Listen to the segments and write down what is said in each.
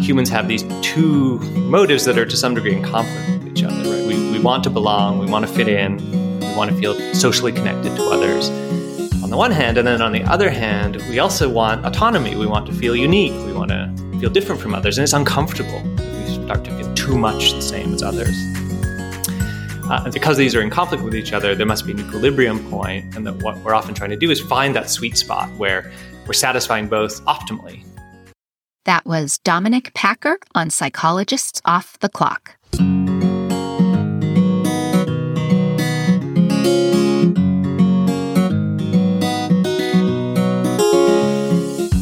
humans have these two motives that are to some degree in conflict with each other, right? We, we want to belong, we want to fit in, we want to feel socially connected to others on the one hand. And then on the other hand, we also want autonomy. We want to feel unique. We want to feel different from others. And it's uncomfortable if we start to feel too much the same as others. Uh, and because these are in conflict with each other, there must be an equilibrium point, and that what we're often trying to do is find that sweet spot where we're satisfying both optimally. That was Dominic Packer on Psychologists Off the Clock.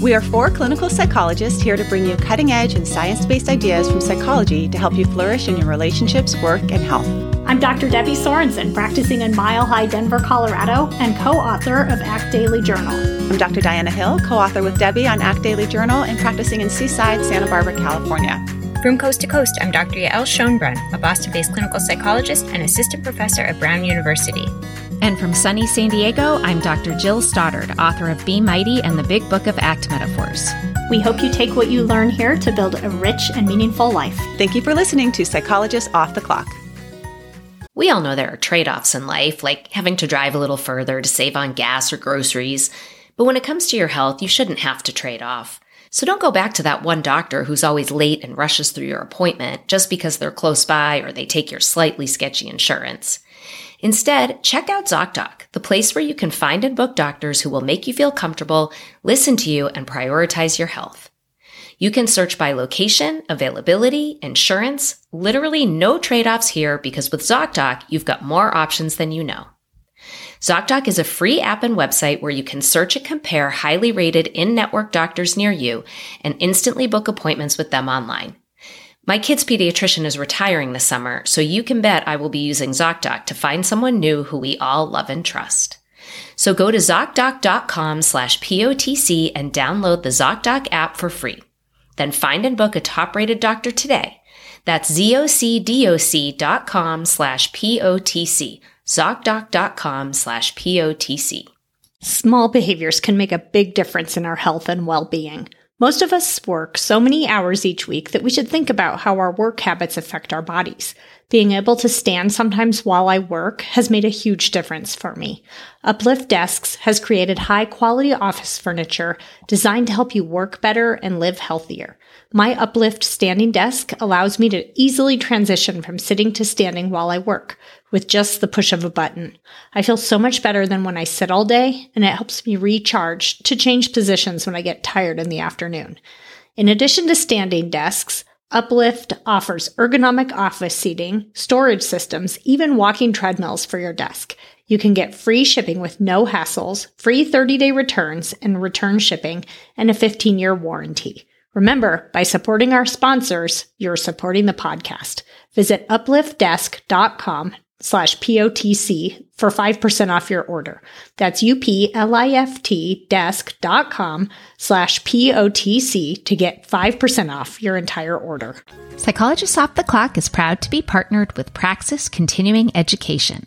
We are four clinical psychologists here to bring you cutting edge and science based ideas from psychology to help you flourish in your relationships, work, and health. I'm Dr. Debbie Sorensen, practicing in Mile High, Denver, Colorado, and co author of ACT Daily Journal. I'm Dr. Diana Hill, co author with Debbie on ACT Daily Journal and practicing in Seaside, Santa Barbara, California. From coast to coast, I'm Dr. Yael Schonbrun, a Boston based clinical psychologist and assistant professor at Brown University. And from sunny San Diego, I'm Dr. Jill Stoddard, author of Be Mighty and the Big Book of Act Metaphors. We hope you take what you learn here to build a rich and meaningful life. Thank you for listening to Psychologists Off the Clock. We all know there are trade offs in life, like having to drive a little further to save on gas or groceries. But when it comes to your health, you shouldn't have to trade off. So don't go back to that one doctor who's always late and rushes through your appointment just because they're close by or they take your slightly sketchy insurance. Instead, check out ZocDoc, the place where you can find and book doctors who will make you feel comfortable, listen to you, and prioritize your health. You can search by location, availability, insurance, literally no trade offs here because with ZocDoc, you've got more options than you know. ZocDoc is a free app and website where you can search and compare highly rated in network doctors near you and instantly book appointments with them online. My kid's pediatrician is retiring this summer, so you can bet I will be using ZocDoc to find someone new who we all love and trust. So go to ZocDoc.com slash POTC and download the ZocDoc app for free. Then find and book a top-rated doctor today. That's ZocDoc.com slash POTC. ZocDoc.com slash POTC. Small behaviors can make a big difference in our health and well-being. Most of us work so many hours each week that we should think about how our work habits affect our bodies. Being able to stand sometimes while I work has made a huge difference for me. Uplift Desks has created high quality office furniture designed to help you work better and live healthier. My Uplift standing desk allows me to easily transition from sitting to standing while I work with just the push of a button. I feel so much better than when I sit all day, and it helps me recharge to change positions when I get tired in the afternoon. In addition to standing desks, Uplift offers ergonomic office seating, storage systems, even walking treadmills for your desk. You can get free shipping with no hassles, free 30 day returns and return shipping, and a 15 year warranty. Remember, by supporting our sponsors, you're supporting the podcast. Visit upliftdesk.com slash POTC for 5% off your order. That's U-P-L-I-F-T desk.com slash POTC to get 5% off your entire order. Psychologists Off the Clock is proud to be partnered with Praxis Continuing Education.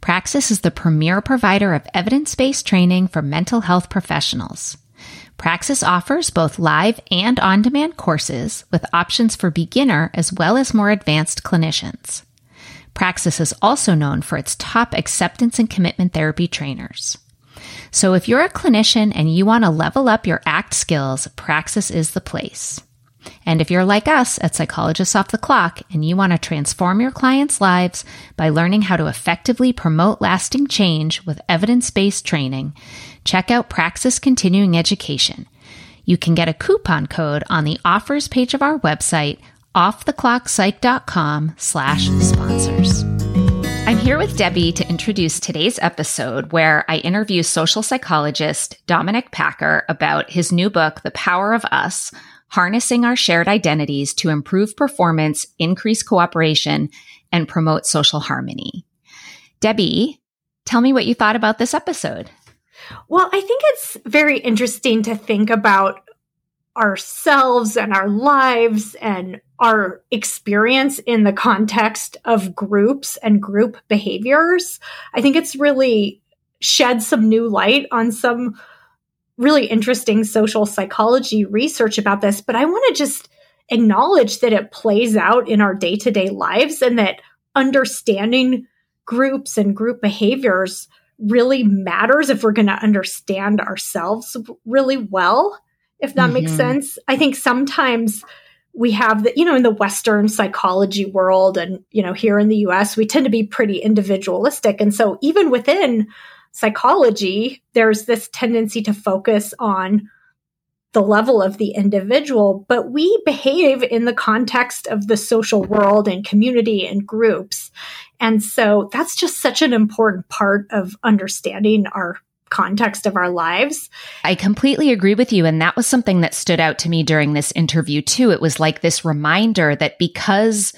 Praxis is the premier provider of evidence-based training for mental health professionals. Praxis offers both live and on-demand courses with options for beginner as well as more advanced clinicians. Praxis is also known for its top acceptance and commitment therapy trainers. So if you're a clinician and you want to level up your ACT skills, Praxis is the place. And if you're like us at Psychologists Off the Clock and you want to transform your clients' lives by learning how to effectively promote lasting change with evidence based training, check out Praxis Continuing Education. You can get a coupon code on the offers page of our website offtheclockpsych.com slash sponsors. I'm here with Debbie to introduce today's episode where I interview social psychologist Dominic Packer about his new book, The Power of Us, Harnessing Our Shared Identities to Improve Performance, Increase Cooperation, and Promote Social Harmony. Debbie, tell me what you thought about this episode. Well, I think it's very interesting to think about ourselves and our lives and our experience in the context of groups and group behaviors. I think it's really shed some new light on some really interesting social psychology research about this, but I want to just acknowledge that it plays out in our day to day lives and that understanding groups and group behaviors really matters if we're going to understand ourselves really well, if that mm-hmm. makes sense. I think sometimes we have the, you know, in the Western psychology world and, you know, here in the US, we tend to be pretty individualistic. And so even within psychology, there's this tendency to focus on the level of the individual, but we behave in the context of the social world and community and groups. And so that's just such an important part of understanding our context of our lives. I completely agree with you. And that was something that stood out to me during this interview, too. It was like this reminder that because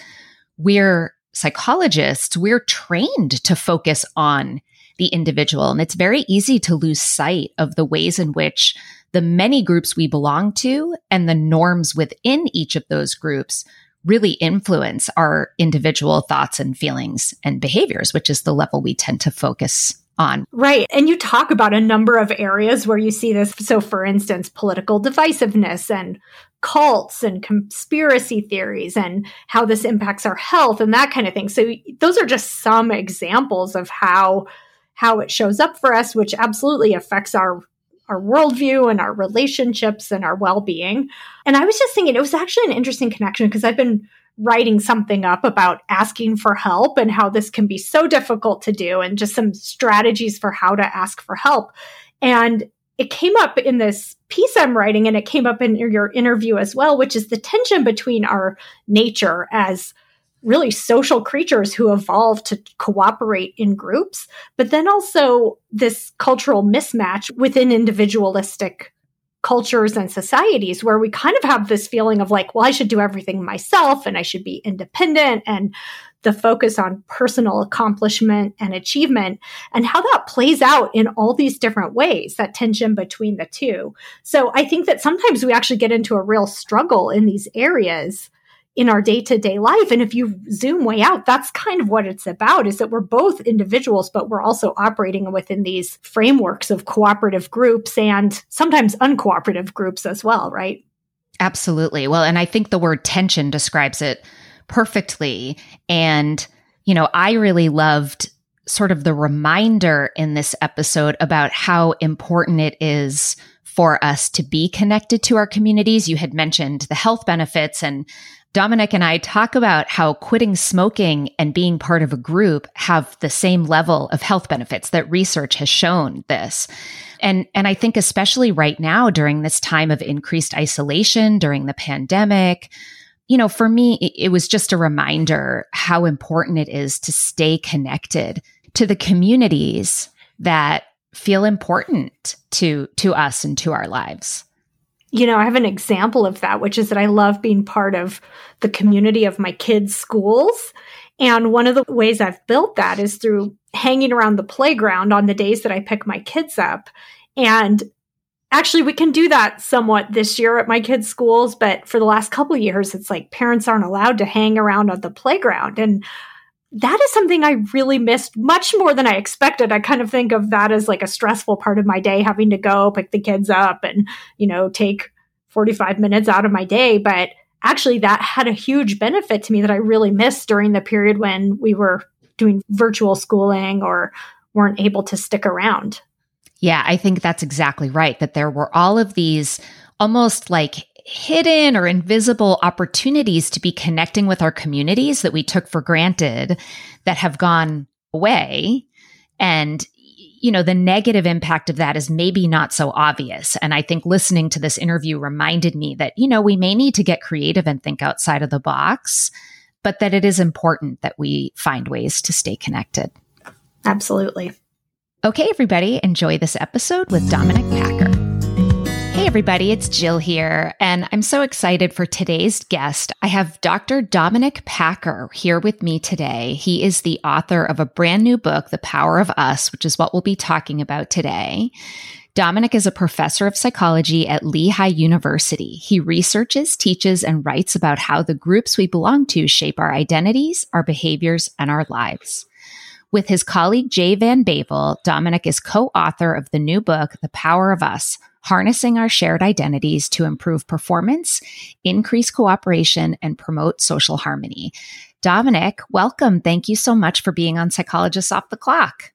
we're psychologists, we're trained to focus on the individual. And it's very easy to lose sight of the ways in which the many groups we belong to and the norms within each of those groups really influence our individual thoughts and feelings and behaviors, which is the level we tend to focus on. Right. And you talk about a number of areas where you see this. So, for instance, political divisiveness and cults and conspiracy theories and how this impacts our health and that kind of thing. So, those are just some examples of how how it shows up for us, which absolutely affects our our worldview and our relationships and our well-being. And I was just thinking it was actually an interesting connection because I've been writing something up about asking for help and how this can be so difficult to do and just some strategies for how to ask for help. And it came up in this piece I'm writing and it came up in your interview as well, which is the tension between our nature as really social creatures who evolve to cooperate in groups, but then also this cultural mismatch within individualistic cultures and societies where we kind of have this feeling of like, well, I should do everything myself and I should be independent and the focus on personal accomplishment and achievement and how that plays out in all these different ways, that tension between the two. So I think that sometimes we actually get into a real struggle in these areas in our day to day life. And if you zoom way out, that's kind of what it's about is that we're both individuals, but we're also operating within these frameworks of cooperative groups and sometimes uncooperative groups as well, right? Absolutely. Well, and I think the word tension describes it perfectly. And, you know, I really loved sort of the reminder in this episode about how important it is for us to be connected to our communities. You had mentioned the health benefits and Dominic and I talk about how quitting smoking and being part of a group have the same level of health benefits that research has shown this. And, and I think especially right now during this time of increased isolation during the pandemic, you know, for me, it, it was just a reminder how important it is to stay connected to the communities that feel important to, to us and to our lives you know, I have an example of that, which is that I love being part of the community of my kids' schools. And one of the ways I've built that is through hanging around the playground on the days that I pick my kids up. And actually, we can do that somewhat this year at my kids' schools, but for the last couple years, it's like parents aren't allowed to hang around on the playground. And that is something I really missed much more than I expected. I kind of think of that as like a stressful part of my day, having to go pick the kids up and, you know, take 45 minutes out of my day. But actually, that had a huge benefit to me that I really missed during the period when we were doing virtual schooling or weren't able to stick around. Yeah, I think that's exactly right. That there were all of these almost like hidden or invisible opportunities to be connecting with our communities that we took for granted that have gone away. And, you know, the negative impact of that is maybe not so obvious. And I think listening to this interview reminded me that, you know, we may need to get creative and think outside of the box, but that it is important that we find ways to stay connected. Absolutely. Okay, everybody, enjoy this episode with Dominic Packer. Hey, everybody, it's Jill here, and I'm so excited for today's guest. I have Dr. Dominic Packer here with me today. He is the author of a brand new book, The Power of Us, which is what we'll be talking about today. Dominic is a professor of psychology at Lehigh University. He researches, teaches, and writes about how the groups we belong to shape our identities, our behaviors, and our lives. With his colleague Jay Van Bavel, Dominic is co author of the new book, The Power of Us harnessing our shared identities to improve performance, increase cooperation, and promote social harmony. Dominic, welcome. Thank you so much for being on Psychologists Off the Clock.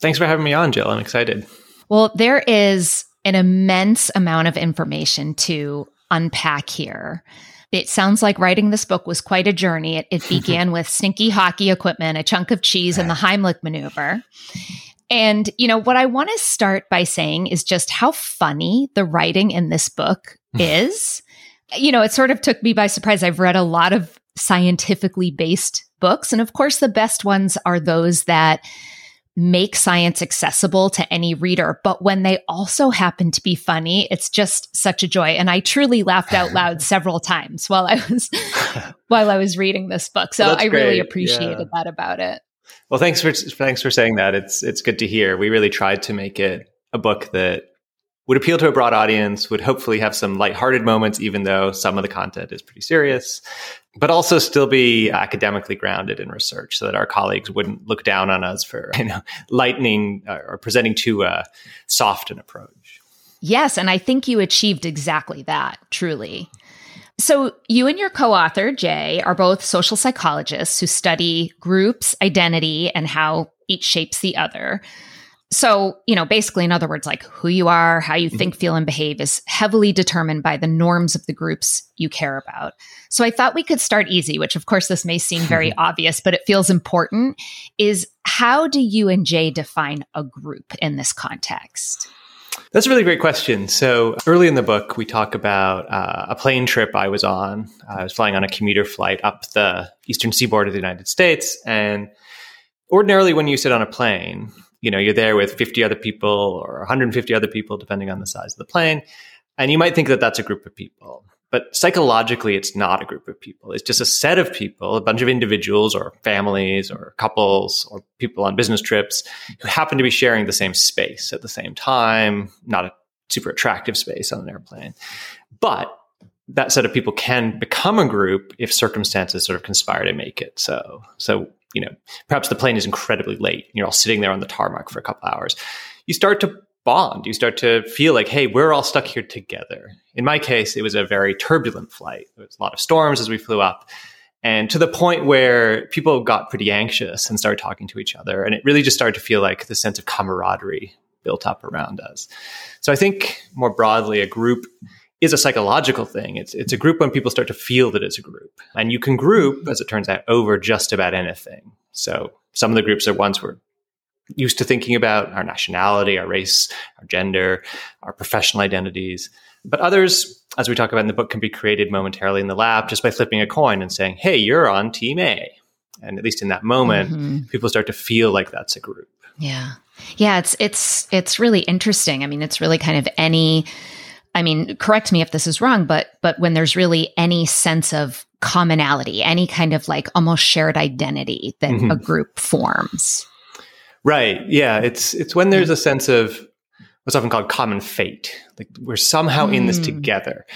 Thanks for having me on, Jill. I'm excited. Well, there is an immense amount of information to unpack here. It sounds like writing this book was quite a journey. It, it began with stinky hockey equipment, a chunk of cheese, and the Heimlich maneuver. And, you know, what I want to start by saying is just how funny the writing in this book is. you know, it sort of took me by surprise. I've read a lot of scientifically based books. And of course, the best ones are those that make science accessible to any reader. But when they also happen to be funny, it's just such a joy. And I truly laughed out loud several times while I was while I was reading this book. So well, I great. really appreciated yeah. that about it. Well, thanks for thanks for saying that. It's it's good to hear. We really tried to make it a book that would appeal to a broad audience, would hopefully have some lighthearted moments, even though some of the content is pretty serious, but also still be academically grounded in research so that our colleagues wouldn't look down on us for you know, lightning uh, or presenting too uh, soft an approach. Yes, and I think you achieved exactly that, truly. So, you and your co author, Jay, are both social psychologists who study groups, identity, and how each shapes the other. So, you know, basically, in other words, like who you are, how you mm-hmm. think, feel, and behave is heavily determined by the norms of the groups you care about. So, I thought we could start easy, which of course, this may seem very obvious, but it feels important. Is how do you and Jay define a group in this context? That's a really great question. So, early in the book, we talk about uh, a plane trip I was on. I was flying on a commuter flight up the eastern seaboard of the United States. And ordinarily, when you sit on a plane, you know, you're there with 50 other people or 150 other people, depending on the size of the plane. And you might think that that's a group of people. But psychologically, it's not a group of people. It's just a set of people, a bunch of individuals or families or couples or people on business trips who happen to be sharing the same space at the same time, not a super attractive space on an airplane. But that set of people can become a group if circumstances sort of conspire to make it so. So you know, perhaps the plane is incredibly late. And you're all sitting there on the tarmac for a couple hours. You start to bond. You start to feel like, hey, we're all stuck here together. In my case, it was a very turbulent flight. There was a lot of storms as we flew up. And to the point where people got pretty anxious and started talking to each other. And it really just started to feel like the sense of camaraderie built up around us. So I think more broadly, a group is a psychological thing. It's it's a group when people start to feel that it's a group, and you can group, as it turns out, over just about anything. So some of the groups are ones we're used to thinking about our nationality, our race, our gender, our professional identities. But others, as we talk about in the book, can be created momentarily in the lab just by flipping a coin and saying, "Hey, you're on team A." And at least in that moment, mm-hmm. people start to feel like that's a group. Yeah. Yeah, it's it's it's really interesting. I mean, it's really kind of any I mean, correct me if this is wrong, but but when there's really any sense of commonality, any kind of like almost shared identity that mm-hmm. a group forms. Right. Yeah. It's it's when there's a sense of what's often called common fate. Like we're somehow mm. in this mm. together,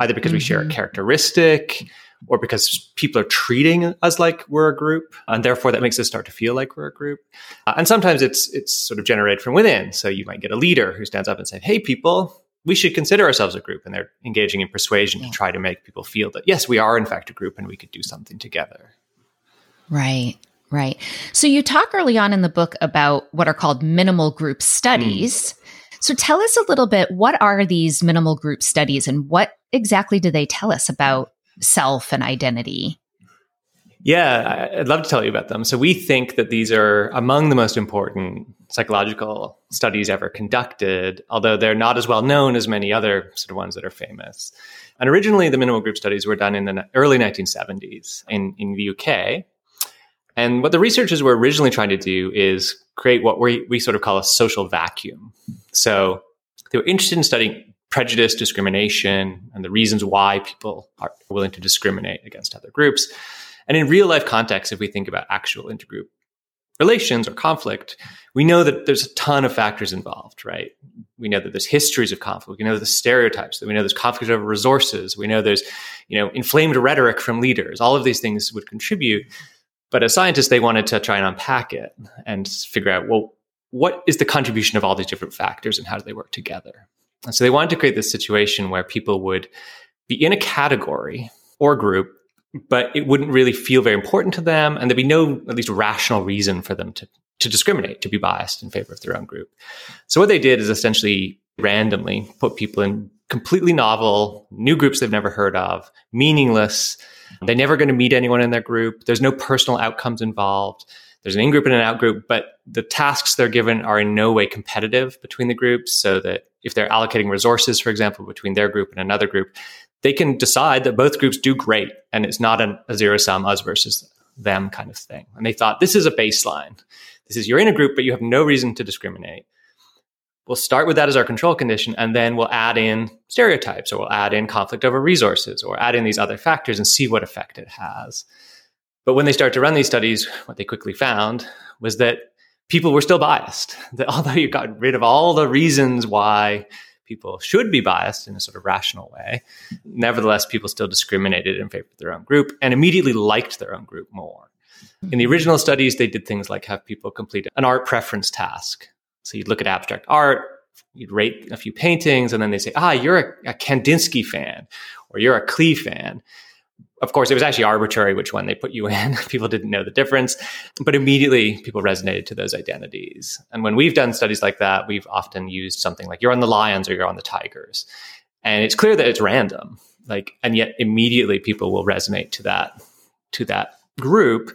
either because mm-hmm. we share a mm-hmm. characteristic or because people are treating us like we're a group, and therefore that makes us start to feel like we're a group. Uh, and sometimes it's it's sort of generated from within. So you might get a leader who stands up and says, "Hey, people, we should consider ourselves a group and they're engaging in persuasion yeah. to try to make people feel that yes we are in fact a group and we could do something together right right so you talk early on in the book about what are called minimal group studies mm. so tell us a little bit what are these minimal group studies and what exactly do they tell us about self and identity yeah, I'd love to tell you about them. So, we think that these are among the most important psychological studies ever conducted, although they're not as well known as many other sort of ones that are famous. And originally, the minimal group studies were done in the early 1970s in, in the UK. And what the researchers were originally trying to do is create what we, we sort of call a social vacuum. So, they were interested in studying prejudice, discrimination, and the reasons why people are willing to discriminate against other groups. And in real life context, if we think about actual intergroup relations or conflict, we know that there's a ton of factors involved, right? We know that there's histories of conflict. We know there's stereotypes. That we know there's conflict over resources. We know there's, you know, inflamed rhetoric from leaders. All of these things would contribute. But as scientists, they wanted to try and unpack it and figure out, well, what is the contribution of all these different factors and how do they work together? And so they wanted to create this situation where people would be in a category or group, but it wouldn't really feel very important to them. And there'd be no, at least, rational reason for them to, to discriminate, to be biased in favor of their own group. So what they did is essentially randomly put people in completely novel, new groups they've never heard of, meaningless. They're never going to meet anyone in their group. There's no personal outcomes involved. There's an in group and an out group, but the tasks they're given are in no way competitive between the groups. So that if they're allocating resources, for example, between their group and another group, they can decide that both groups do great and it's not a, a zero sum us versus them kind of thing. And they thought this is a baseline. This is you're in a group, but you have no reason to discriminate. We'll start with that as our control condition, and then we'll add in stereotypes, or we'll add in conflict over resources, or add in these other factors and see what effect it has. But when they start to run these studies, what they quickly found was that people were still biased. That although you got rid of all the reasons why people should be biased in a sort of rational way, nevertheless, people still discriminated in favor of their own group and immediately liked their own group more. In the original studies, they did things like have people complete an art preference task. So you'd look at abstract art, you'd rate a few paintings, and then they say, ah, you're a, a Kandinsky fan or you're a Klee fan of course, it was actually arbitrary which one they put you in. people didn't know the difference, but immediately people resonated to those identities. And when we've done studies like that, we've often used something like you're on the Lions or you're on the Tigers. And it's clear that it's random. Like, and yet immediately people will resonate to that, to that group.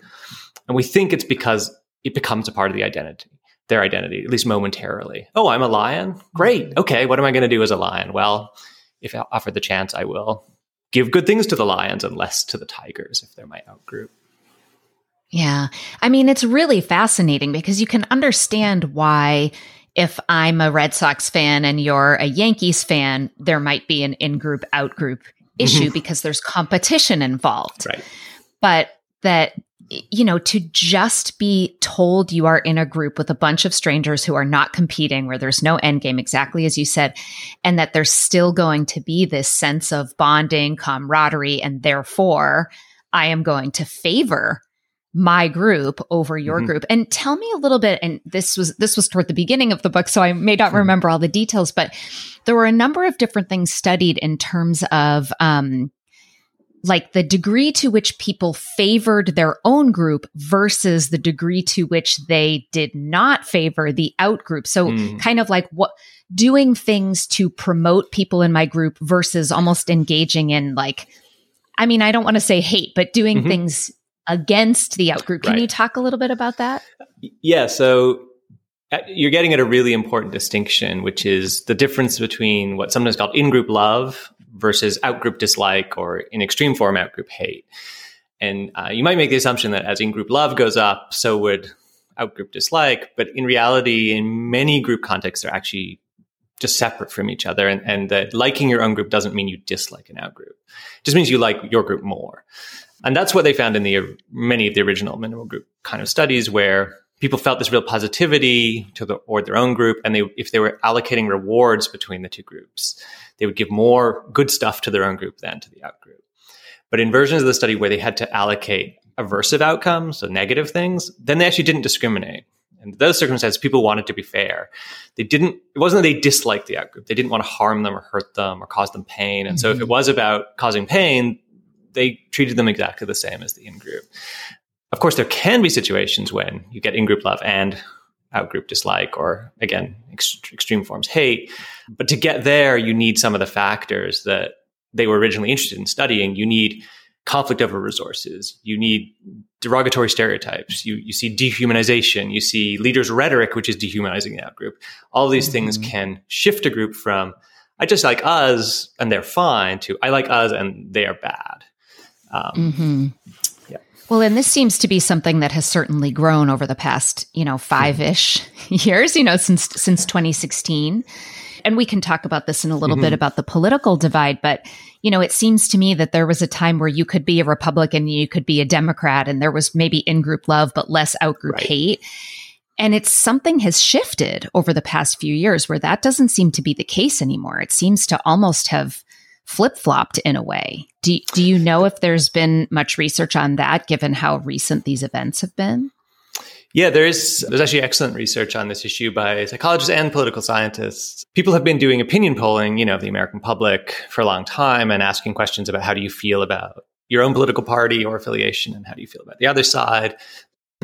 And we think it's because it becomes a part of the identity, their identity, at least momentarily. Oh, I'm a lion? Great. Mm-hmm. Okay. What am I going to do as a lion? Well, if I offered the chance, I will give good things to the lions and less to the tigers if they're my outgroup. Yeah. I mean, it's really fascinating because you can understand why if I'm a Red Sox fan and you're a Yankees fan, there might be an in group, out group mm-hmm. issue because there's competition involved. Right. But that you know, to just be told you are in a group with a bunch of strangers who are not competing, where there's no end game, exactly as you said, and that there's still going to be this sense of bonding, camaraderie, and therefore I am going to favor my group over your mm-hmm. group. And tell me a little bit, and this was this was toward the beginning of the book, so I may not remember all the details, but there were a number of different things studied in terms of um, like the degree to which people favored their own group versus the degree to which they did not favor the out group. So mm. kind of like what doing things to promote people in my group versus almost engaging in like I mean, I don't want to say hate, but doing mm-hmm. things against the out group. Can right. you talk a little bit about that? Yeah, so uh, you're getting at a really important distinction, which is the difference between what sometimes called in group love versus outgroup dislike or in extreme form outgroup hate. And uh, you might make the assumption that as in group love goes up, so would outgroup dislike. But in reality, in many group contexts, they're actually just separate from each other. And, and that liking your own group doesn't mean you dislike an outgroup. It just means you like your group more. And that's what they found in the many of the original minimal group kind of studies where people felt this real positivity to the, or their own group. And they, if they were allocating rewards between the two groups, they would give more good stuff to their own group than to the out group. But in versions of the study where they had to allocate aversive outcomes, so negative things, then they actually didn't discriminate. In those circumstances, people wanted to be fair. They didn't, it wasn't that they disliked the outgroup. They didn't want to harm them or hurt them or cause them pain. And mm-hmm. so if it mm-hmm. was about causing pain, they treated them exactly the same as the in group. Of course, there can be situations when you get in group love and out group dislike, or again, ex- extreme forms hate. But to get there, you need some of the factors that they were originally interested in studying. You need conflict over resources. You need derogatory stereotypes. You, you see dehumanization. You see leaders' rhetoric, which is dehumanizing the out group. All these mm-hmm. things can shift a group from, I just like us and they're fine to I like us and they are bad. Um, mm-hmm. Well, and this seems to be something that has certainly grown over the past, you know, five ish years, you know, since since 2016. And we can talk about this in a little mm-hmm. bit about the political divide, but you know, it seems to me that there was a time where you could be a Republican, you could be a Democrat, and there was maybe in group love, but less out group right. hate. And it's something has shifted over the past few years where that doesn't seem to be the case anymore. It seems to almost have flip flopped in a way. Do, do you know if there's been much research on that given how recent these events have been? Yeah, there is there's actually excellent research on this issue by psychologists and political scientists. People have been doing opinion polling, you know, of the American public for a long time and asking questions about how do you feel about your own political party or affiliation and how do you feel about the other side.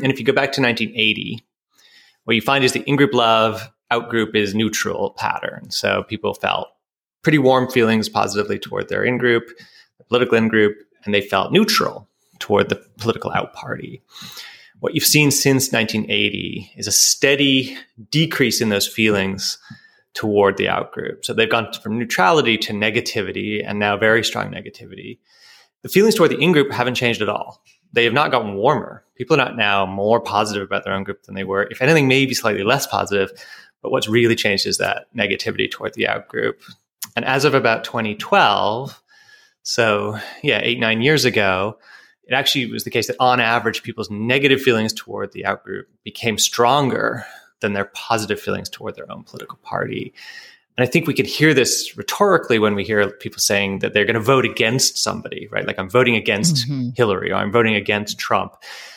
And if you go back to 1980, what you find is the in-group love, out-group is neutral pattern. So people felt pretty warm feelings positively toward their in-group, political in-group, and they felt neutral toward the political out party what you've seen since 1980 is a steady decrease in those feelings toward the out group. So they've gone from neutrality to negativity and now very strong negativity. The feelings toward the in group haven't changed at all. They have not gotten warmer. People are not now more positive about their own group than they were. If anything, maybe slightly less positive. But what's really changed is that negativity toward the outgroup. And as of about 2012, so yeah, eight, nine years ago, it actually was the case that on average, people's negative feelings toward the outgroup became stronger than their positive feelings toward their own political party. And I think we can hear this rhetorically when we hear people saying that they're going to vote against somebody, right? Like I'm voting against mm-hmm. Hillary or I'm voting against Trump,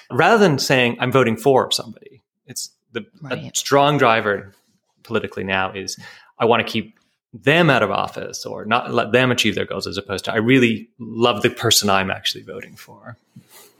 rather than saying I'm voting for somebody. It's the right. strong driver politically now is I want to keep them out of office or not let them achieve their goals as opposed to I really love the person I'm actually voting for.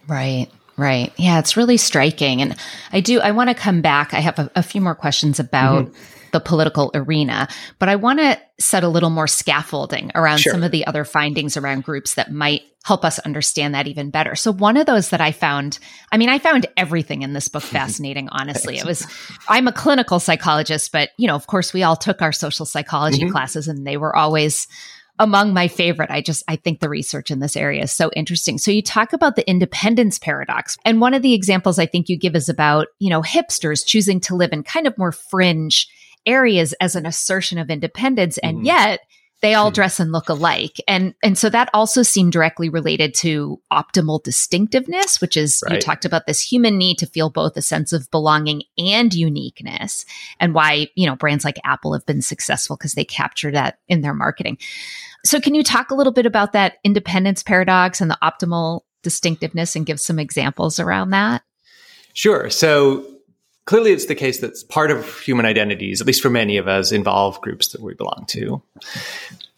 Right. Right. Yeah, it's really striking. And I do, I want to come back. I have a, a few more questions about mm-hmm the political arena. But I want to set a little more scaffolding around sure. some of the other findings around groups that might help us understand that even better. So one of those that I found, I mean, I found everything in this book fascinating, honestly. It was, I'm a clinical psychologist, but you know, of course we all took our social psychology mm-hmm. classes and they were always among my favorite. I just, I think the research in this area is so interesting. So you talk about the independence paradox. And one of the examples I think you give is about, you know, hipsters choosing to live in kind of more fringe areas as an assertion of independence. And mm. yet they all dress and look alike. And, and so that also seemed directly related to optimal distinctiveness, which is right. you talked about this human need to feel both a sense of belonging and uniqueness and why, you know, brands like Apple have been successful because they capture that in their marketing. So can you talk a little bit about that independence paradox and the optimal distinctiveness and give some examples around that? Sure. So clearly it's the case that part of human identities, at least for many of us, involve groups that we belong to.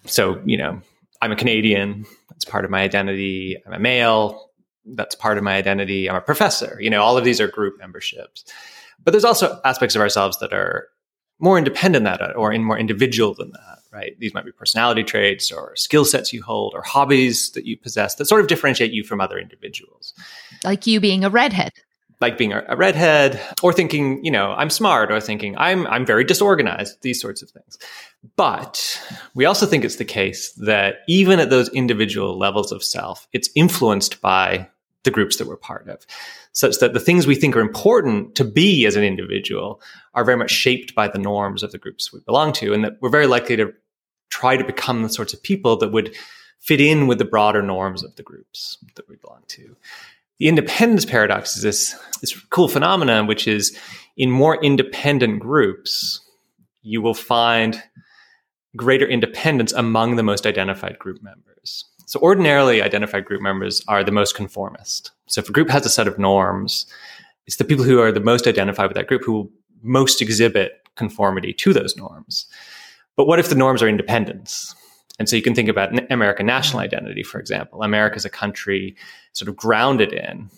So, you know, I'm a Canadian, that's part of my identity. I'm a male, that's part of my identity. I'm a professor, you know, all of these are group memberships. But there's also aspects of ourselves that are more independent than that or in more individual than that, right? These might be personality traits or skill sets you hold or hobbies that you possess that sort of differentiate you from other individuals. Like you being a redhead like being a redhead or thinking, you know, I'm smart or thinking I'm I'm very disorganized, these sorts of things. But we also think it's the case that even at those individual levels of self, it's influenced by the groups that we're part of. Such that the things we think are important to be as an individual are very much shaped by the norms of the groups we belong to, and that we're very likely to try to become the sorts of people that would fit in with the broader norms of the groups that we belong to the independence paradox is this, this cool phenomenon, which is in more independent groups, you will find greater independence among the most identified group members. So ordinarily identified group members are the most conformist. So if a group has a set of norms, it's the people who are the most identified with that group who will most exhibit conformity to those norms. But what if the norms are independence? And so you can think about American national identity, for example. America is a country sort of grounded in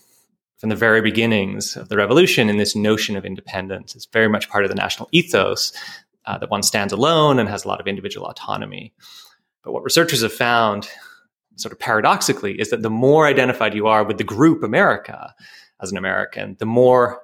from the very beginnings of the revolution in this notion of independence. It's very much part of the national ethos uh, that one stands alone and has a lot of individual autonomy. But what researchers have found, sort of paradoxically, is that the more identified you are with the group America as an American, the more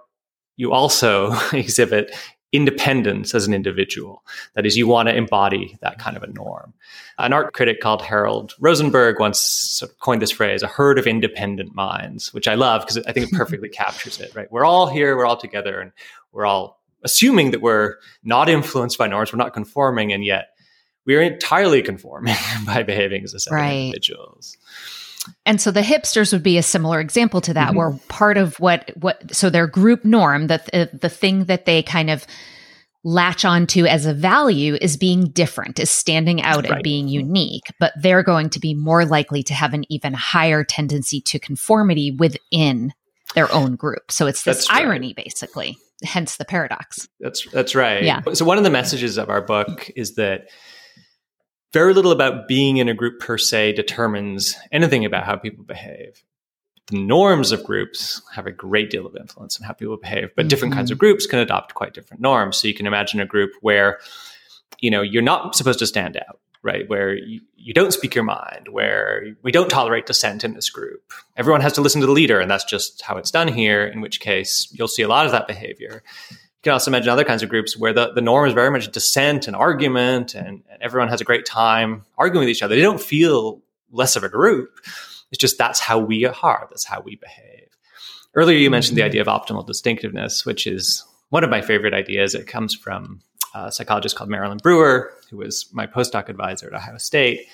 you also exhibit independence as an individual. That is, you want to embody that kind of a norm. An art critic called Harold Rosenberg once sort of coined this phrase, a herd of independent minds, which I love because I think it perfectly captures it, right? We're all here, we're all together, and we're all assuming that we're not influenced by norms, we're not conforming, and yet we're entirely conforming by behaving as a set right. of individuals. And so the hipsters would be a similar example to that, mm-hmm. where part of what what so their group norm, the the, the thing that they kind of latch onto as a value is being different, is standing out right. and being unique, but they're going to be more likely to have an even higher tendency to conformity within their own group. So it's this right. irony, basically, hence the paradox. That's that's right. Yeah. So one of the messages of our book is that very little about being in a group per se determines anything about how people behave. The norms of groups have a great deal of influence on how people behave, but different kinds of mm-hmm. groups can adopt quite different norms. So you can imagine a group where, you know, you're not supposed to stand out, right? Where you, you don't speak your mind, where we don't tolerate dissent in this group. Everyone has to listen to the leader, and that's just how it's done here, in which case you'll see a lot of that behavior. You can also imagine other kinds of groups where the, the norm is very much dissent and argument, and, and everyone has a great time arguing with each other. They don't feel less of a group. It's just that's how we are, that's how we behave. Earlier, you mentioned the mm-hmm. idea of optimal distinctiveness, which is one of my favorite ideas. It comes from a psychologist called Marilyn Brewer, who was my postdoc advisor at Ohio State.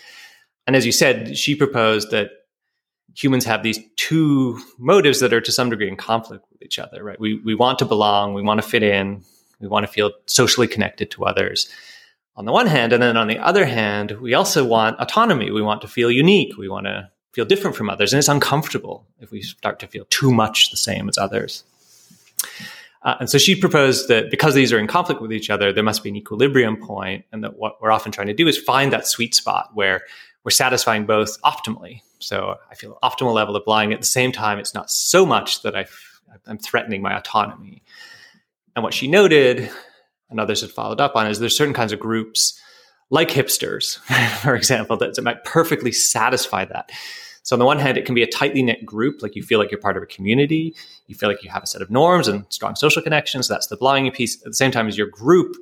And as you said, she proposed that humans have these two motives that are to some degree in conflict with each other, right? We, we want to belong, we want to fit in, we want to feel socially connected to others on the one hand. And then on the other hand, we also want autonomy. We want to feel unique. We want to feel different from others. And it's uncomfortable if we start to feel too much the same as others. Uh, and so she proposed that because these are in conflict with each other, there must be an equilibrium point, and that what we're often trying to do is find that sweet spot where we're satisfying both optimally. So I feel optimal level of lying. at the same time. It's not so much that i I'm threatening my autonomy. And what she noted, and others had followed up on, is there's certain kinds of groups, like hipsters, for example, that, that might perfectly satisfy that. So on the one hand, it can be a tightly knit group, like you feel like you're part of a community, you feel like you have a set of norms and strong social connections. That's the belonging piece. At the same time as your group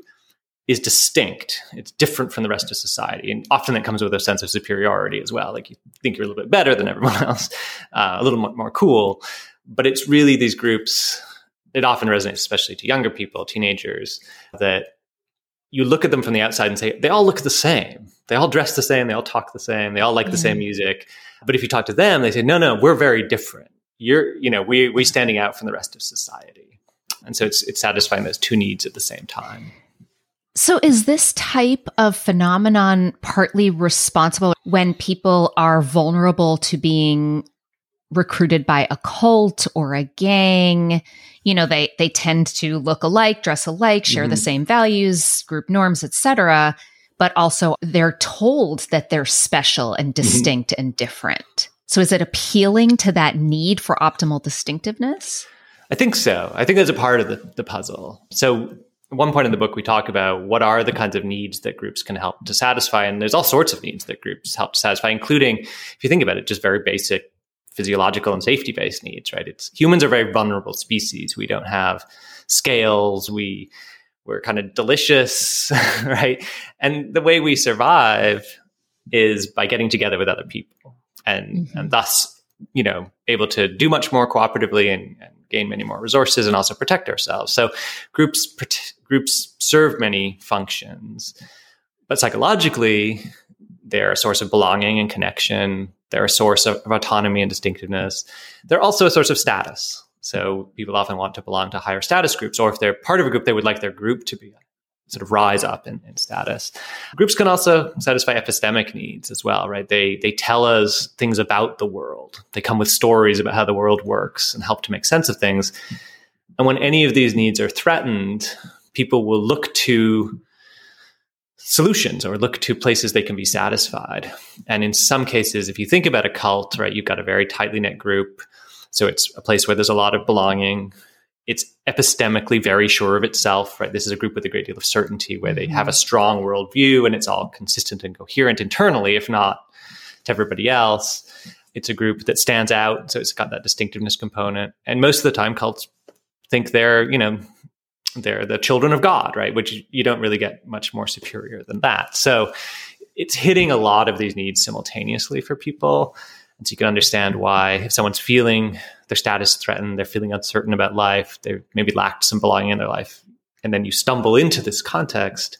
is distinct, it's different from the rest of society, and often that comes with a sense of superiority as well. Like you think you're a little bit better than everyone else, uh, a little more cool. But it's really these groups. It often resonates, especially to younger people, teenagers, that you look at them from the outside and say they all look the same. They all dress the same. They all talk the same. They all like the same music. But if you talk to them, they say, no, no, we're very different. You're, you know, we we standing out from the rest of society. And so it's it's satisfying those two needs at the same time. So is this type of phenomenon partly responsible when people are vulnerable to being recruited by a cult or a gang? You know, they they tend to look alike, dress alike, share mm-hmm. the same values, group norms, etc but also they're told that they're special and mm-hmm. distinct mm-hmm. and different. So is it appealing to that need for optimal distinctiveness? I think so. I think that's a part of the, the puzzle. So at one point in the book, we talk about what are the kinds of needs that groups can help to satisfy. And there's all sorts of needs that groups help to satisfy, including, if you think about it, just very basic physiological and safety based needs, right? It's humans are very vulnerable species. We don't have scales. We we're kind of delicious, right? And the way we survive is by getting together with other people and, mm-hmm. and thus, you know, able to do much more cooperatively and, and gain many more resources and also protect ourselves. So groups, groups serve many functions, but psychologically, they're a source of belonging and connection. They're a source of, of autonomy and distinctiveness. They're also a source of status. So people often want to belong to higher status groups, or if they're part of a group, they would like their group to be uh, sort of rise up in, in, status. Groups can also satisfy epistemic needs as well, right? They they tell us things about the world. They come with stories about how the world works and help to make sense of things. And when any of these needs are threatened, people will look to solutions or look to places they can be satisfied. And in some cases, if you think about a cult, right, you've got a very tightly knit group so it's a place where there's a lot of belonging. It's epistemically very sure of itself, right? This is a group with a great deal of certainty where they have a mm-hmm. strong worldview and it's all consistent and coherent internally, if not to everybody else. It's a group that stands out, so it's got that distinctiveness component. And most of the time, cults think they're, you know, they're the children of God, right? Which you don't really get much more superior than that. So it's hitting a lot of these needs simultaneously for people. And so you can understand why if someone's feeling their status threatened, they're feeling uncertain about life, they maybe lacked some belonging in their life, and then you stumble into this context,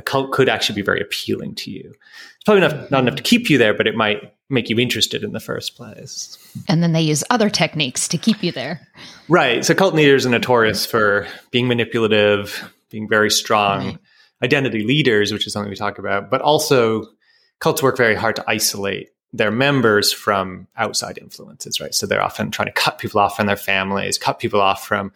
a cult could actually be very appealing to you. It's probably not, not enough to keep you there, but it might make you interested in the first place. And then they use other techniques to keep you there. Right. So cult leaders are notorious for being manipulative, being very strong. Right. Identity leaders, which is something we talk about, but also cults work very hard to isolate their members from outside influences, right? So they're often trying to cut people off from their families, cut people off from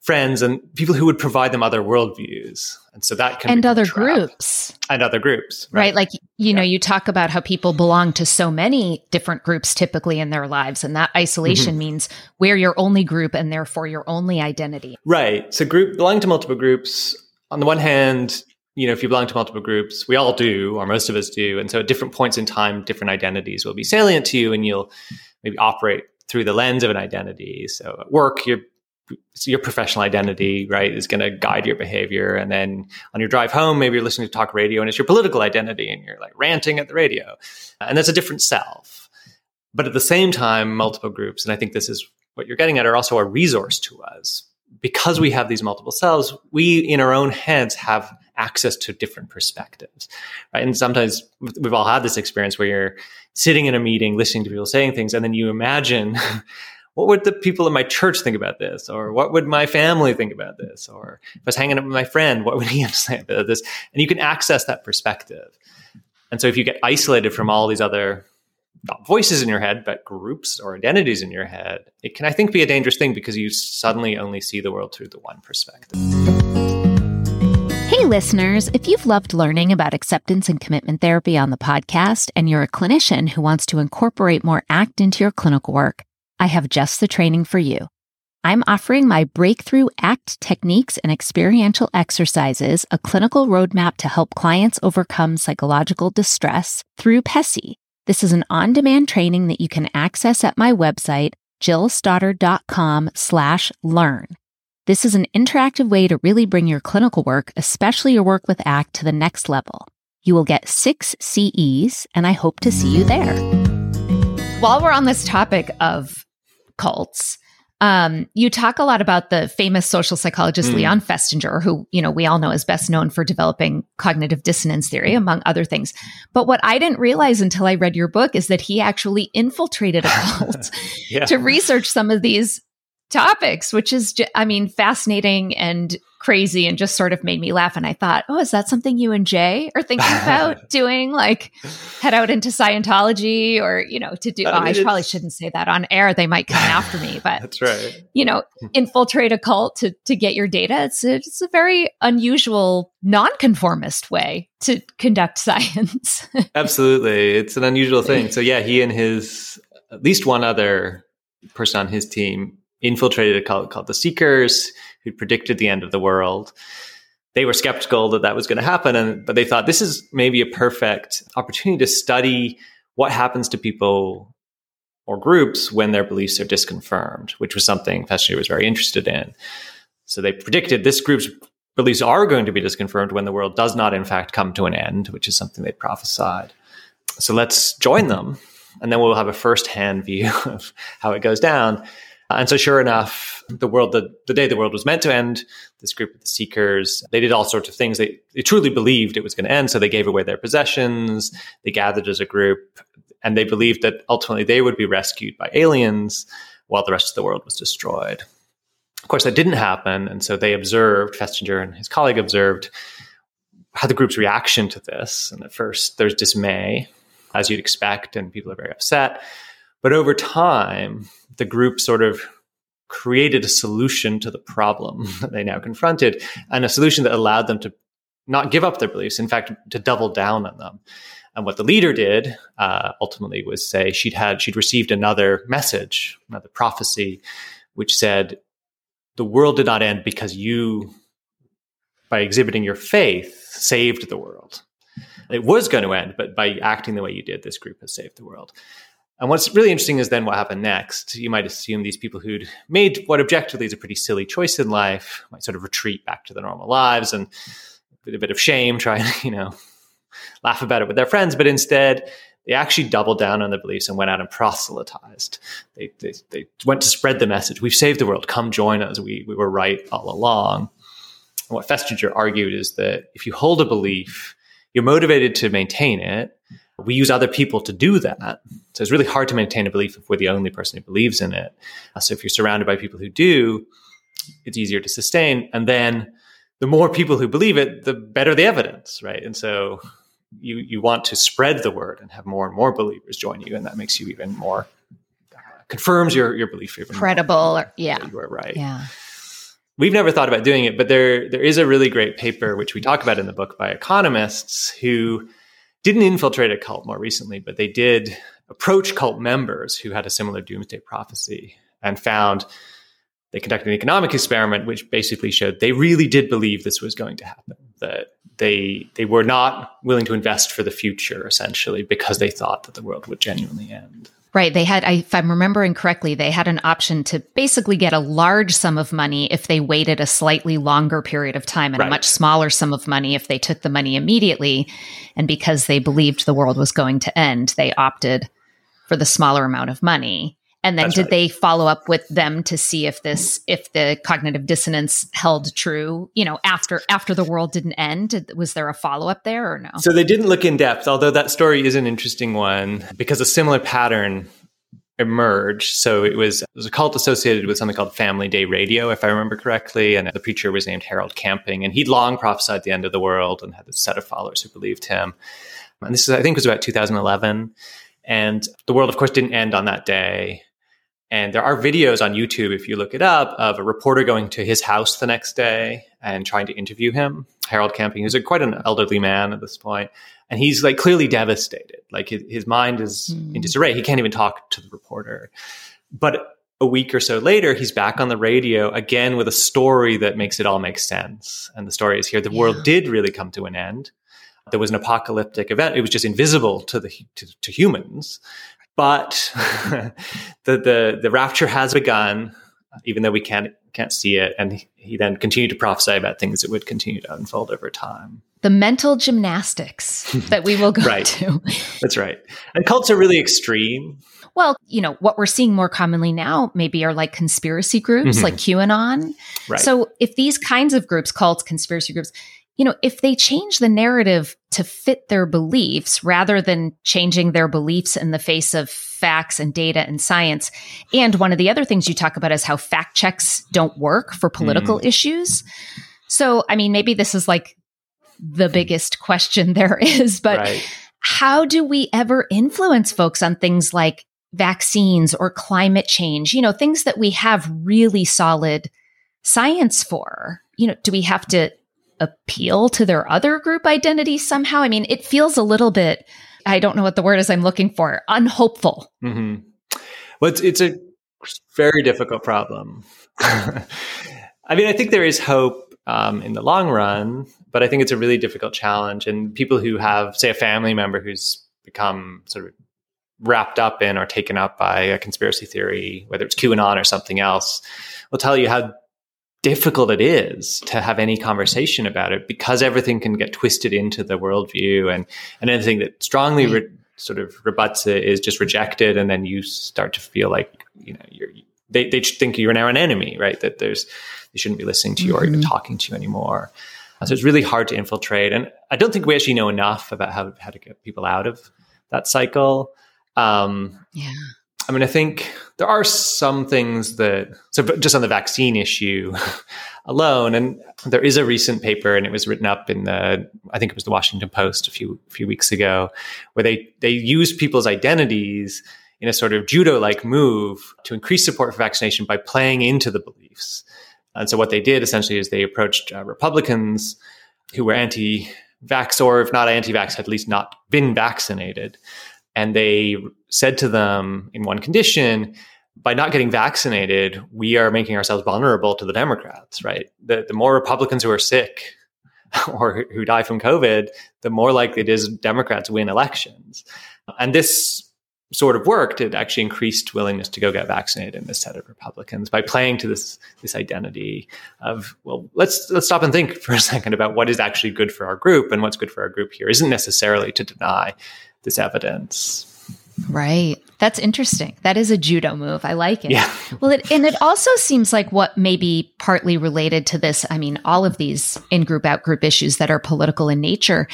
friends and people who would provide them other worldviews. And so that can and other groups and other groups, right? right? Like, you yeah. know, you talk about how people belong to so many different groups typically in their lives. And that isolation mm-hmm. means we're your only group and therefore your only identity. Right. So group belonging to multiple groups, on the one hand, you know, if you belong to multiple groups, we all do, or most of us do. And so at different points in time, different identities will be salient to you and you'll maybe operate through the lens of an identity. So at work, you're your professional identity, right, is going to guide your behavior. And then on your drive home, maybe you're listening to talk radio and it's your political identity and you're like ranting at the radio. And that's a different self. But at the same time, multiple groups, and I think this is what you're getting at, are also a resource to us. Because we have these multiple selves, we in our own heads have access to different perspectives. Right. And sometimes we've all had this experience where you're sitting in a meeting, listening to people saying things, and then you imagine what would the people in my church think about this? Or what would my family think about this? Or if I was hanging out with my friend, what would he have to say about this? And you can access that perspective. And so if you get isolated from all these other not voices in your head, but groups or identities in your head, it can, I think, be a dangerous thing because you suddenly only see the world through the one perspective. Hey, listeners, if you've loved learning about acceptance and commitment therapy on the podcast and you're a clinician who wants to incorporate more ACT into your clinical work, I have just the training for you. I'm offering my Breakthrough ACT Techniques and Experiential Exercises, a clinical roadmap to help clients overcome psychological distress through PESI. This is an on-demand training that you can access at my website, jillstoddard.com slash learn. This is an interactive way to really bring your clinical work, especially your work with ACT, to the next level. You will get six CEs, and I hope to see you there. While we're on this topic of cults. Um, you talk a lot about the famous social psychologist mm. Leon Festinger, who you know we all know is best known for developing cognitive dissonance theory, among other things. But what I didn't realize until I read your book is that he actually infiltrated a cult yeah. to research some of these topics, which is, I mean, fascinating and crazy and just sort of made me laugh. And I thought, oh, is that something you and Jay are thinking about doing? Like head out into Scientology or, you know, to do, I, oh, mean, oh, I probably shouldn't say that on air. They might come after me, but that's right. You know, hmm. infiltrate a cult to, to get your data. It's a, it's a very unusual nonconformist way to conduct science. Absolutely. It's an unusual thing. So yeah, he and his, at least one other person on his team infiltrated a cult called the Seekers, who predicted the end of the world. They were skeptical that that was going to happen, and but they thought this is maybe a perfect opportunity to study what happens to people or groups when their beliefs are disconfirmed, which was something Festinger was very interested in. So they predicted this group's beliefs are going to be disconfirmed when the world does not, in fact, come to an end, which is something they prophesied. So let's join them, and then we'll have a first-hand view of how it goes down. Uh, and so, sure enough, the world, the, the day the world was meant to end, this group of the Seekers, they did all sorts of things. They, they truly believed it was going to end. So they gave away their possessions, they gathered as a group, and they believed that ultimately they would be rescued by aliens while the rest of the world was destroyed. Of course, that didn't happen. And so they observed, Festinger and his colleague observed how the group's reaction to this. And at first, there's dismay, as you'd expect, and people are very upset. But over time, the group sort of created a solution to the problem that they now confronted and a solution that allowed them to not give up their beliefs, in fact, to double down on them. And what the leader did uh, ultimately was say she'd had she'd received another message, another prophecy, which said the world did not end because you, by exhibiting your faith, saved the world. It was going to end, but by acting the way you did, this group has saved the world. And what's really interesting is then what happened next. You might assume these people who'd made what objectively is a pretty silly choice in life might sort of retreat back to their normal lives and with a bit of shame try and, you know, laugh about it with their friends. But instead, they actually doubled down on their beliefs and went out and proselytized. They, they, they went to spread the message. We've saved the world. Come join us. We, we were right all along. And what Festinger argued is that if you hold a belief, you're motivated to maintain it we use other people to do that. So it's really hard to maintain a belief if we're the only person who believes in it. Uh, so if you're surrounded by people who do, it's easier to sustain. And then the more people who believe it, the better the evidence, right? And so you you want to spread the word and have more and more believers join you, and that makes you even more uh, confirms your your belief even credible. Or, yeah, you are right. Yeah. We've never thought about doing it, but there there is a really great paper which we talk about in the book by economists who didn't infiltrate a cult more recently, but they did approach cult members who had a similar doomsday prophecy and found they conducted an economic experiment which basically showed they really did believe this was going to happen that they they were not willing to invest for the future essentially because they thought that the world would genuinely end Right. They had, if I'm remembering correctly, they had an option to basically get a large sum of money if they waited a slightly longer period of time and right. a much smaller sum of money if they took the money immediately. And because they believed the world was going to end, they opted for the smaller amount of money. And then That's did right. they follow up with them to see if this if the cognitive dissonance held true, you know, after after the world didn't end? Was there a follow up there or no? So they didn't look in depth, although that story is an interesting one because a similar pattern emerged. So it was, it was a cult associated with something called Family Day Radio, if I remember correctly. And the preacher was named Harold Camping. And he'd long prophesied the end of the world and had a set of followers who believed him. And this is, I think, was about 2011. And the world, of course, didn't end on that day. And there are videos on YouTube, if you look it up, of a reporter going to his house the next day and trying to interview him. Harold Camping, who's a, quite an elderly man at this point, and he's like clearly devastated. Like his, his mind is mm. in hmm. disarray. He can't even talk to the reporter. But a week or so later, he's back on the radio again with a story that makes it all make sense. And the story is here: the yeah. world did really come to an end. There was an apocalyptic event. It was just invisible to the to, to humans, but the, the, the rapture has begun, even though we can't can't see it. And he, he then continued to prophesy about things that would continue to unfold over time. The mental gymnastics that we will go right. to. That's right. And cults are really extreme. Well, you know, what we're seeing more commonly now maybe are like conspiracy groups mm-hmm. like QAnon. Right. So if these kinds of groups, cults, conspiracy groups, you know, if they change the narrative to fit their beliefs rather than changing their beliefs in the face of facts and data and science. And one of the other things you talk about is how fact checks don't work for political mm. issues. So, I mean, maybe this is like the biggest question there is, but right. how do we ever influence folks on things like vaccines or climate change? You know, things that we have really solid science for. You know, do we have to appeal to their other group identity somehow? I mean, it feels a little bit, I don't know what the word is I'm looking for, unhopeful. Mm-hmm. Well, it's, it's a very difficult problem. I mean, I think there is hope um, in the long run, but I think it's a really difficult challenge. And people who have, say, a family member who's become sort of wrapped up in or taken up by a conspiracy theory, whether it's QAnon or something else, will tell you how difficult it is to have any conversation about it because everything can get twisted into the worldview and, and anything that strongly re- sort of rebuts it is just rejected. And then you start to feel like, you know, you're, they, they think you're now an enemy, right? That there's, they shouldn't be listening to you mm-hmm. or even mm-hmm. talking to you anymore. So it's really hard to infiltrate. And I don't think we actually know enough about how, how to get people out of that cycle. Um, yeah. I mean, I think there are some things that, so just on the vaccine issue alone, and there is a recent paper, and it was written up in the, I think it was the Washington Post a few few weeks ago, where they they use people's identities in a sort of judo like move to increase support for vaccination by playing into the beliefs. And so what they did essentially is they approached uh, Republicans who were anti-vax, or if not anti-vax, had at least not been vaccinated and they said to them in one condition, by not getting vaccinated, we are making ourselves vulnerable to the Democrats, right? The, the more Republicans who are sick or who die from COVID, the more likely it is Democrats win elections. And this sort of worked. It actually increased willingness to go get vaccinated in this set of Republicans by playing to this this identity of well, let's let's stop and think for a second about what is actually good for our group and what's good for our group here isn't necessarily to deny this evidence. Right. That's interesting. That is a judo move. I like it. Yeah. well, it, and it also seems like what may be partly related to this. I mean, all of these in group, out group issues that are political in nature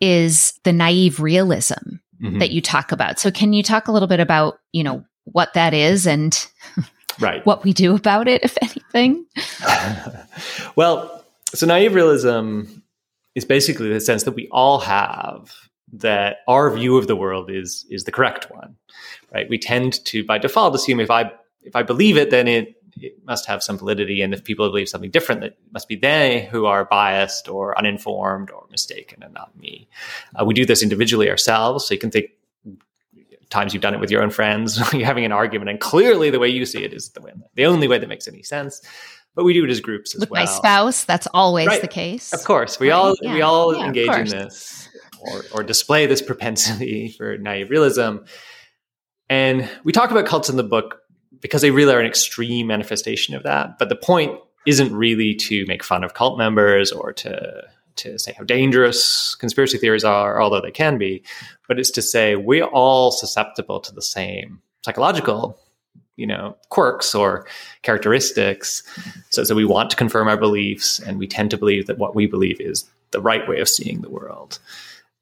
is the naive realism mm-hmm. that you talk about. So, can you talk a little bit about, you know, what that is and right. what we do about it, if anything? well, so naive realism is basically the sense that we all have that our view of the world is is the correct one, right? We tend to, by default, assume if I if I believe it, then it it must have some validity, and if people believe something different, that must be they who are biased or uninformed or mistaken, and not me. Uh, we do this individually ourselves, so you can think times you've done it with your own friends, you're having an argument, and clearly the way you see it is the way, the only way that makes any sense. But we do it as groups as with well. my spouse, that's always Right. the case. Of course, we Right, all yeah, we all yeah, engage in this or, or display this propensity for naive realism. And we talk about cults in the book because they really are an extreme manifestation of that. But the point isn't really to make fun of cult members or to to say how dangerous conspiracy theories are, although they can be, but it's to say we're all susceptible to the same psychological, you know, quirks or characteristics. So, so we want to confirm our beliefs, and we tend to believe that what we believe is the right way of seeing the world.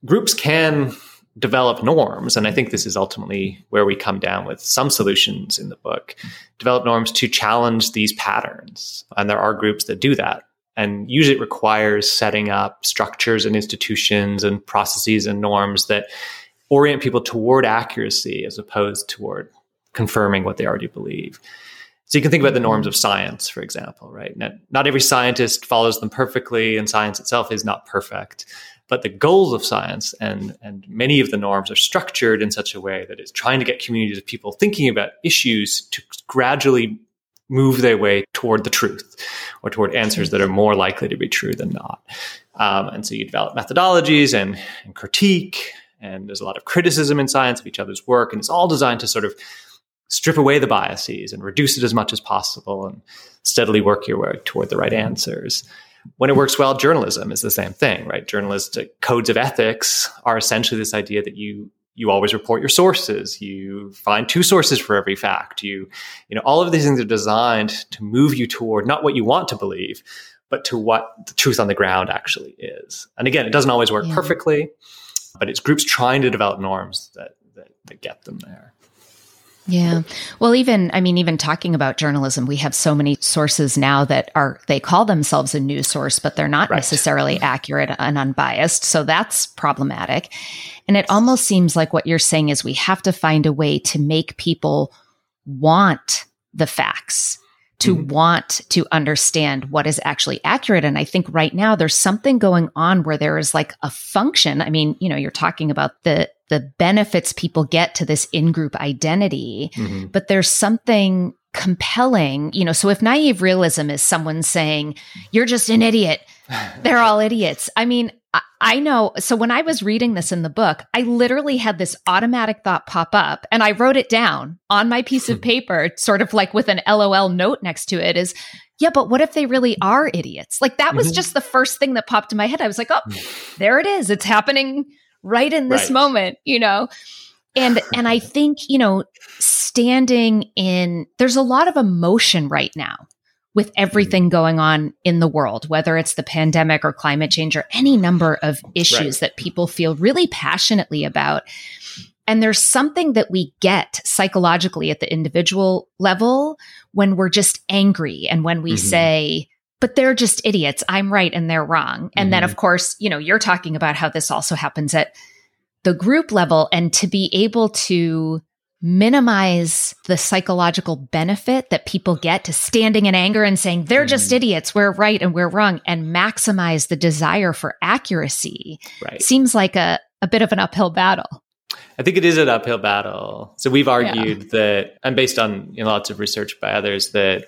Groups can develop norms, and I think this is ultimately where we come down with some solutions in the book. Develop norms to challenge these patterns, and there are groups that do that. And usually it requires setting up structures and institutions and processes and norms that orient people toward accuracy as opposed toward confirming what they already believe. So you can think about the norms of science, for example, right? Not, not every scientist follows them perfectly, and science itself is not perfect. But the goals of science and, and many of the norms are structured in such a way that it's trying to get communities of people thinking about issues to gradually move their way toward the truth or toward answers that are more likely to be true than not. Um, and so you develop methodologies and, and critique, and there's a lot of criticism in science of each other's work, and it's all designed to sort of strip away the biases and reduce it as much as possible and steadily work your way toward the right answers. When it works well, journalism is the same thing, right? Journalistic uh, codes of ethics are essentially this idea that you you always report your sources you find two sources for every fact you you know all of these things are designed to move you toward not what you want to believe but to what the truth on the ground actually is and again it doesn't always work Yeah. perfectly but it's groups trying to develop norms that, that that get them there Yeah. Well, even, I mean, even talking about journalism, we have so many sources now that are, they call themselves a news source, but they're not Right. necessarily accurate and unbiased. So that's problematic. And it almost seems like what you're saying is we have to find a way to make people want the facts, to Mhm. want to understand what is actually accurate. And I think right now there's something going on where there is like a function. I mean, you know, you're talking about the, the benefits people get to this in-group identity, Mhm. but there's something compelling, you know, so if naive realism is someone saying, you're just an idiot, they're all idiots. I mean, I, I know. So when I was reading this in the book, I literally had this automatic thought pop up and I wrote it down on my piece of paper, sort of like with an LOL note next to it is, yeah, but what if they really are idiots? Like that was Mhm. just the first thing that popped in my head. I was like, oh, there it is. It's happening right in this Right. moment, you know? And and I think, you know, standing in there's a lot of emotion right now with everything going on in the world, whether it's the pandemic or climate change or any number of issues Right. that people feel really passionately about. And there's something that we get psychologically at the individual level when we're just angry and when we Mhm. say, but they're just idiots. I'm right and they're wrong. And then, Mhm. of course, you know, you're talking about how this also happens at the group level and to be able to minimize the psychological benefit that people get to standing in anger and saying they're just Mhm. idiots we're right and we're wrong and maximize the desire for accuracy right seems like a, a bit of an uphill battle I think it is an uphill battle. So we've argued that, and based on you know, lots of research by others, that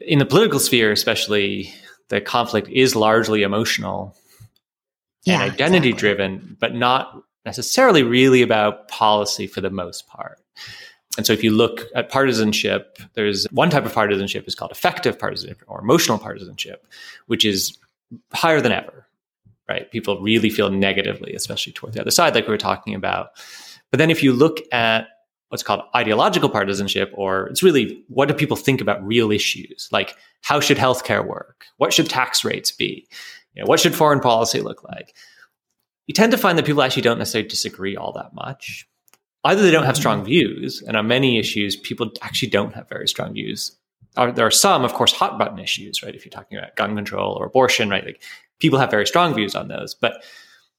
in the political sphere, especially, the conflict is largely emotional Yeah, and identity exactly. driven, but not necessarily really about policy for the most part. And so if you look at partisanship, there's one type of partisanship is called affective partisanship or emotional partisanship, which is higher than ever, right? People really feel negatively, especially toward the other side, like we were talking about. But then if you look at what's called ideological partisanship, or it's really what do people think about real issues? Like how should healthcare work? What should tax rates be? You know, what should foreign policy look like? You tend to find that people actually don't necessarily disagree all that much. Either they don't have strong views, and on many issues, people actually don't have very strong views. There are some, of course, hot button issues, right? If you're talking about gun control or abortion, right? Like people have very strong views on those, but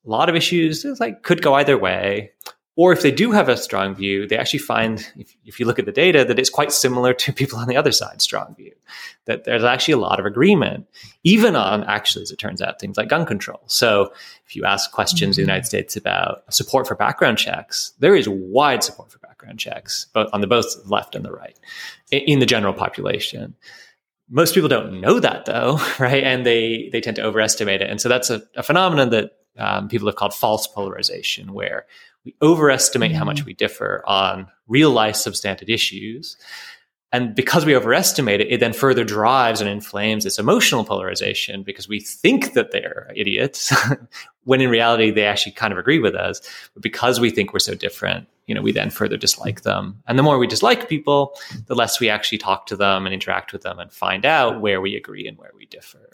a lot of issues like could go either way. Or if they do have a strong view, they actually find, if, if, you look at the data, that it's quite similar to people on the other side's strong view. That there's actually a lot of agreement, even on, actually, as it turns out, things like gun control. So if you ask questions mm-hmm. in the United States about support for background checks, there is wide support for background checks, both on the both left and the right, in, in the general population most people don't know that though right and they they tend to overestimate it and so that's a, a phenomenon that um, people have called false polarization where we overestimate mm-hmm. how much mm-hmm. we differ on real life substantive issues. And because we overestimate it, it then further drives and inflames this emotional polarization because we think that they're idiots when in reality they actually kind of agree with us. But because we think we're so different, you know, we then further dislike them. And the more we dislike people, the less we actually talk to them and interact with them and find out where we agree and where we differ.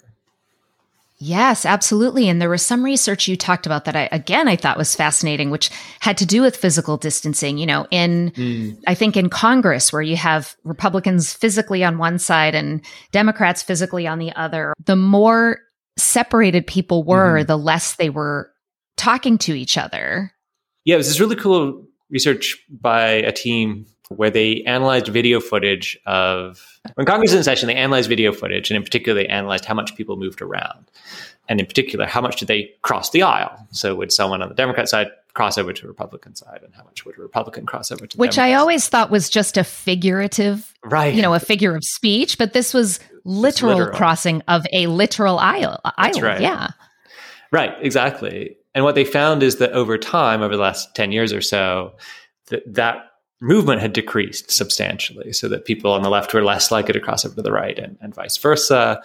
Yes, absolutely. And there was some research you talked about that I, again, I thought was fascinating, which had to do with physical distancing. You know, in, mm. I think in Congress, where you have Republicans physically on one side and Democrats physically on the other, the more separated people were, mm. the less they were talking to each other. Yeah, it was this really cool research by a team where they analyzed video footage of when Congress is in session, they analyzed video footage, and in particular, they analyzed how much people moved around. And in particular, how much did they cross the aisle? So would someone on the Democrat side cross over to the Republican side, and how much would a Republican cross over to Which Democrat I always side? thought was just a figurative, right? You know, a figure of speech, but this was literal, literal. crossing of a literal aisle. That's right. Yeah. Right, exactly. And what they found is that over time, over the last 10 years or so, that, that movement had decreased substantially so that people on the left were less likely to cross over to the right and, and vice versa.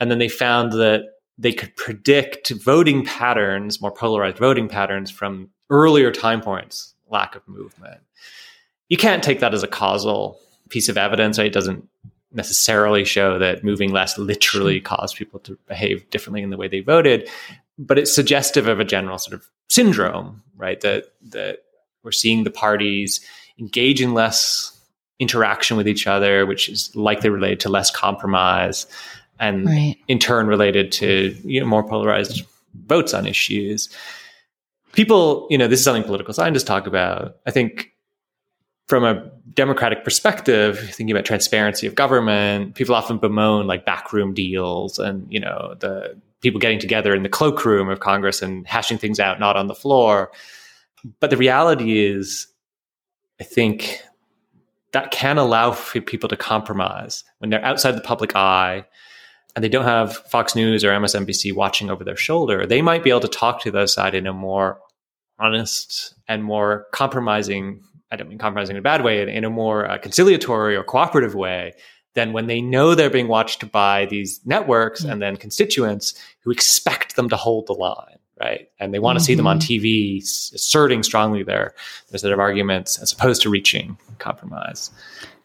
And then they found that they could predict voting patterns, more polarized voting patterns from earlier time points, lack of movement. You can't take that as a causal piece of evidence. Right? It doesn't necessarily show that moving less literally caused people to behave differently in the way they voted, but it's suggestive of a general sort of syndrome, right? That that we're seeing the parties engage in less interaction with each other, which is likely related to less compromise, and right. in turn related to you know, more polarized votes on issues. People, you know, this is something political scientists talk about. I think from a democratic perspective, thinking about transparency of government, people often bemoan like backroom deals and you know the people getting together in the cloakroom of Congress and hashing things out, not on the floor. But the reality is, I think that can allow for people to compromise when they're outside the public eye and they don't have Fox News or MSNBC watching over their shoulder. They might be able to talk to the other side in a more honest and more compromising. I don't mean compromising in a bad way, in a more uh, conciliatory or cooperative way than when they know they're being watched by these networks mm-hmm. and then constituents who expect them to hold the line right? And they want to mm-hmm. see them on mm-hmm. TV asserting strongly their their set of arguments as opposed to reaching compromise.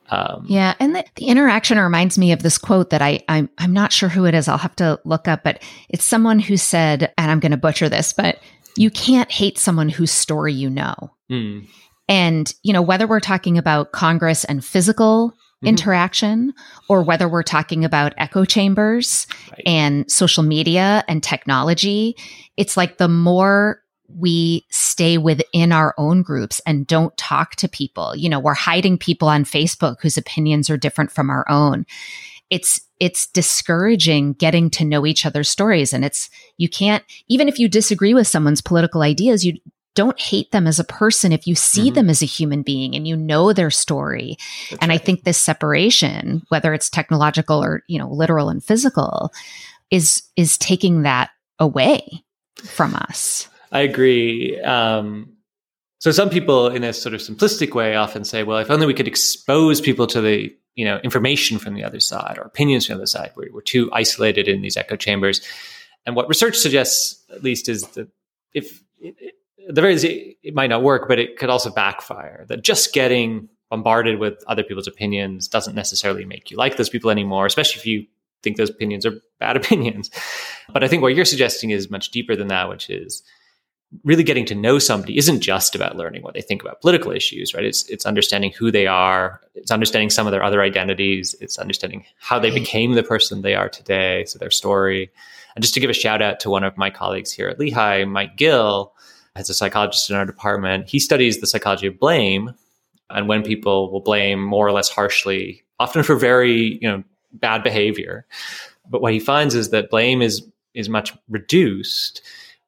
Um, yeah, and the, the, interaction reminds me of this quote that I I'm I'm not sure who it is. I'll have to look up, but it's someone who said, and I'm going to butcher this, but you can't hate someone whose story you know. Mm. And you know whether we're talking about Congress and physical mm-hmm. interaction or whether we're talking about echo chambers right. and social media and technology. It's like the more we stay within our own groups and don't talk to people, you know, we're hiding people on Facebook whose opinions are different from our own. It's it's discouraging getting to know each other's stories and it's you can't even if you disagree with someone's political ideas you don't hate them as a person if you see mm-hmm. them as a human being and you know their story. That's and right. I think this separation, whether it's technological or, you know, literal and physical, is is taking that away from us. I agree. Um, so some people, in a sort of simplistic way, often say, "Well, if only we could expose people to the you know information from the other side or opinions from the other side, we're, we're too isolated in these echo chambers." And what research suggests, at least, is that if the very it, it might not work, but it could also backfire. That just getting bombarded with other people's opinions doesn't necessarily make you like those people anymore, especially if you think those opinions are bad opinions. But I think what you're suggesting is much deeper than that, which is really getting to know somebody isn't just about learning what they think about political issues, right? It's it's understanding who they are, it's understanding some of their other identities, it's understanding how they became the person they are today, so their story. And just to give a shout out to one of my colleagues here at Lehigh, Mike Gill, as a psychologist in our department, he studies the psychology of blame and when people will blame more or less harshly, often for very, you know, bad behavior. But what he finds is that blame is is much reduced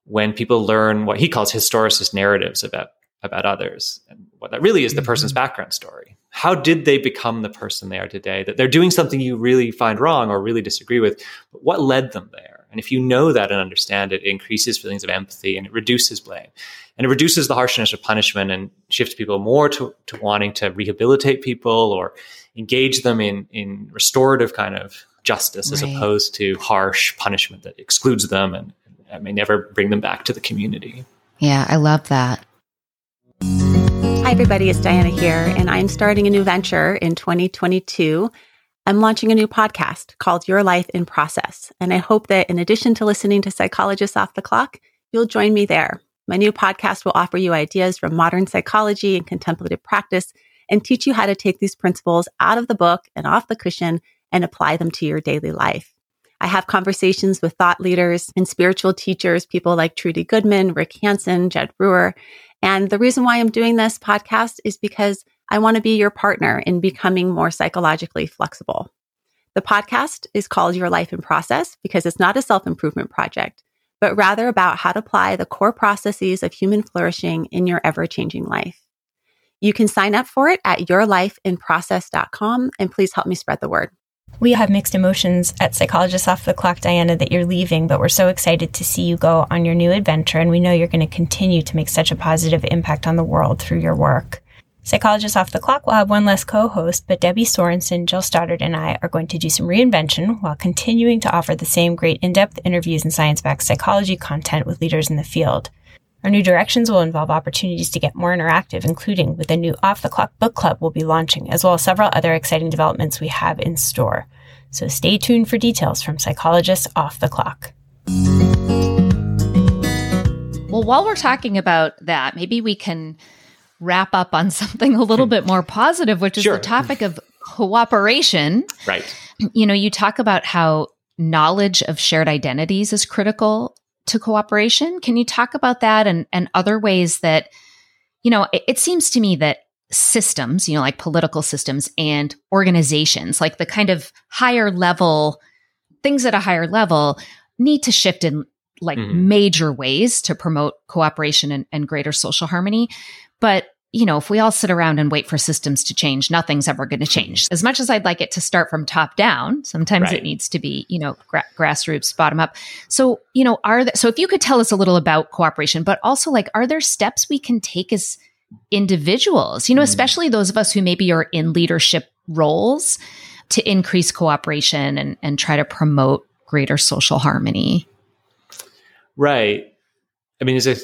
when people learn what he calls historicist narratives about about others and what that really is the person's mm-hmm. background story how did they become the person they are today that they're doing something you really find wrong or really disagree with but what led them there and if you know that and understand it it increases feelings of empathy and it reduces blame and it reduces the harshness of punishment and shifts people more to, to wanting to rehabilitate people or engage them in in restorative kind of justice right. as opposed to harsh punishment that excludes them and that may never bring them back to the community. Yeah, I love that. Hi, everybody. It's Diana here, and I'm starting a new venture in 2022. I'm launching a new podcast called Your Life in Process. And I hope that in addition to listening to Psychologists Off the Clock, you'll join me there. My new podcast will offer you ideas from modern psychology and contemplative practice and teach you how to take these principles out of the book and off the cushion and apply them to your daily life. I have conversations with thought leaders and spiritual teachers, people like Trudy Goodman, Rick Hanson, Jud Brewer. And the reason why I'm doing this podcast is because I want to be your partner in becoming more psychologically flexible. The podcast is called Your Life in Process because it's not a self improvement project, but rather about how to apply the core processes of human flourishing in your ever changing life. You can sign up for it at yourlifeinprocess.com and please help me spread the word. We have mixed emotions at Psychologists Off the Clock, Diana, that you're leaving, but we're so excited to see you go on your new adventure, and we know you're going to continue to make such a positive impact on the world through your work. Psychologists Off the Clock will have one less co host, but Debbie Sorensen, Jill Stoddard, and I are going to do some reinvention while continuing to offer the same great in depth interviews and science backed psychology content with leaders in the field. Our new directions will involve opportunities to get more interactive, including with a new off the clock book club we'll be launching, as well as several other exciting developments we have in store. So stay tuned for details from psychologists off the clock. Well, while we're talking about that, maybe we can wrap up on something a little bit more positive, which is sure. the topic of cooperation. Right. You know, you talk about how knowledge of shared identities is critical to cooperation. Can you talk about that and, and other ways that, you know, it, it seems to me that systems, you know, like political systems and organizations, like the kind of higher level things at a higher level need to shift in like mm-hmm. major ways to promote cooperation and, and greater social harmony. But you know, if we all sit around and wait for systems to change, nothing's ever going to change. As much as I'd like it to start from top down, sometimes right. it needs to be, you know, gra- grassroots, bottom up. So, you know, are there, so if you could tell us a little about cooperation, but also like, are there steps we can take as individuals, you know, mm. especially those of us who maybe are in leadership roles to increase cooperation and, and try to promote greater social harmony? Right. I mean, it's a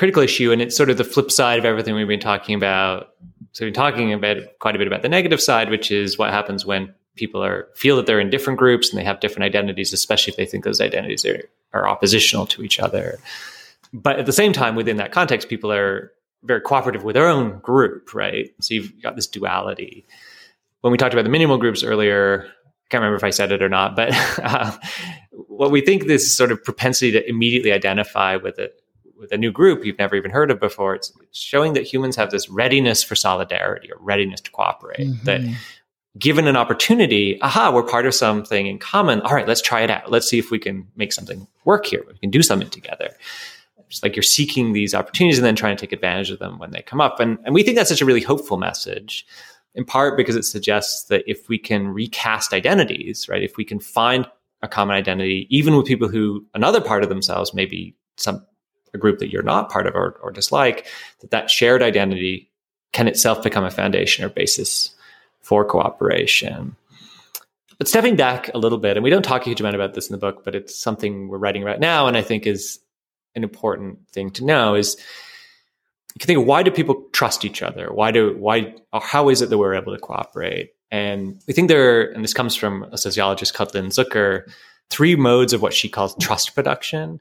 critical issue, and it's sort of the flip side of everything we've been talking about. So we've been talking about quite a bit about the negative side, which is what happens when people are feel that they're in different groups and they have different identities, especially if they think those identities are, are oppositional to each other. But at the same time, within that context, people are very cooperative with their own group, right? So you've got this duality. When we talked about the minimal groups earlier, I can't remember if I said it or not, but uh, what we think this sort of propensity to immediately identify with it with a new group you've never even heard of before. It's, it's showing that humans have this readiness for solidarity or readiness to cooperate. Mm-hmm. That given an opportunity, aha, we're part of something in common. All right, let's try it out. Let's see if we can make something work here. We can do something together. It's like you're seeking these opportunities and then trying to take advantage of them when they come up. And, and we think that's such a really hopeful message, in part because it suggests that if we can recast identities, right, if we can find a common identity, even with people who another part of themselves maybe some a group that you're not part of or, or dislike, that that shared identity can itself become a foundation or basis for cooperation. But stepping back a little bit, and we don't talk a huge amount about this in the book, but it's something we're writing about now, and I think is an important thing to know is you can think of why do people trust each other? Why do why how is it that we're able to cooperate? And we think there, and this comes from a sociologist called Lynne Zucker, three modes of what she calls trust production.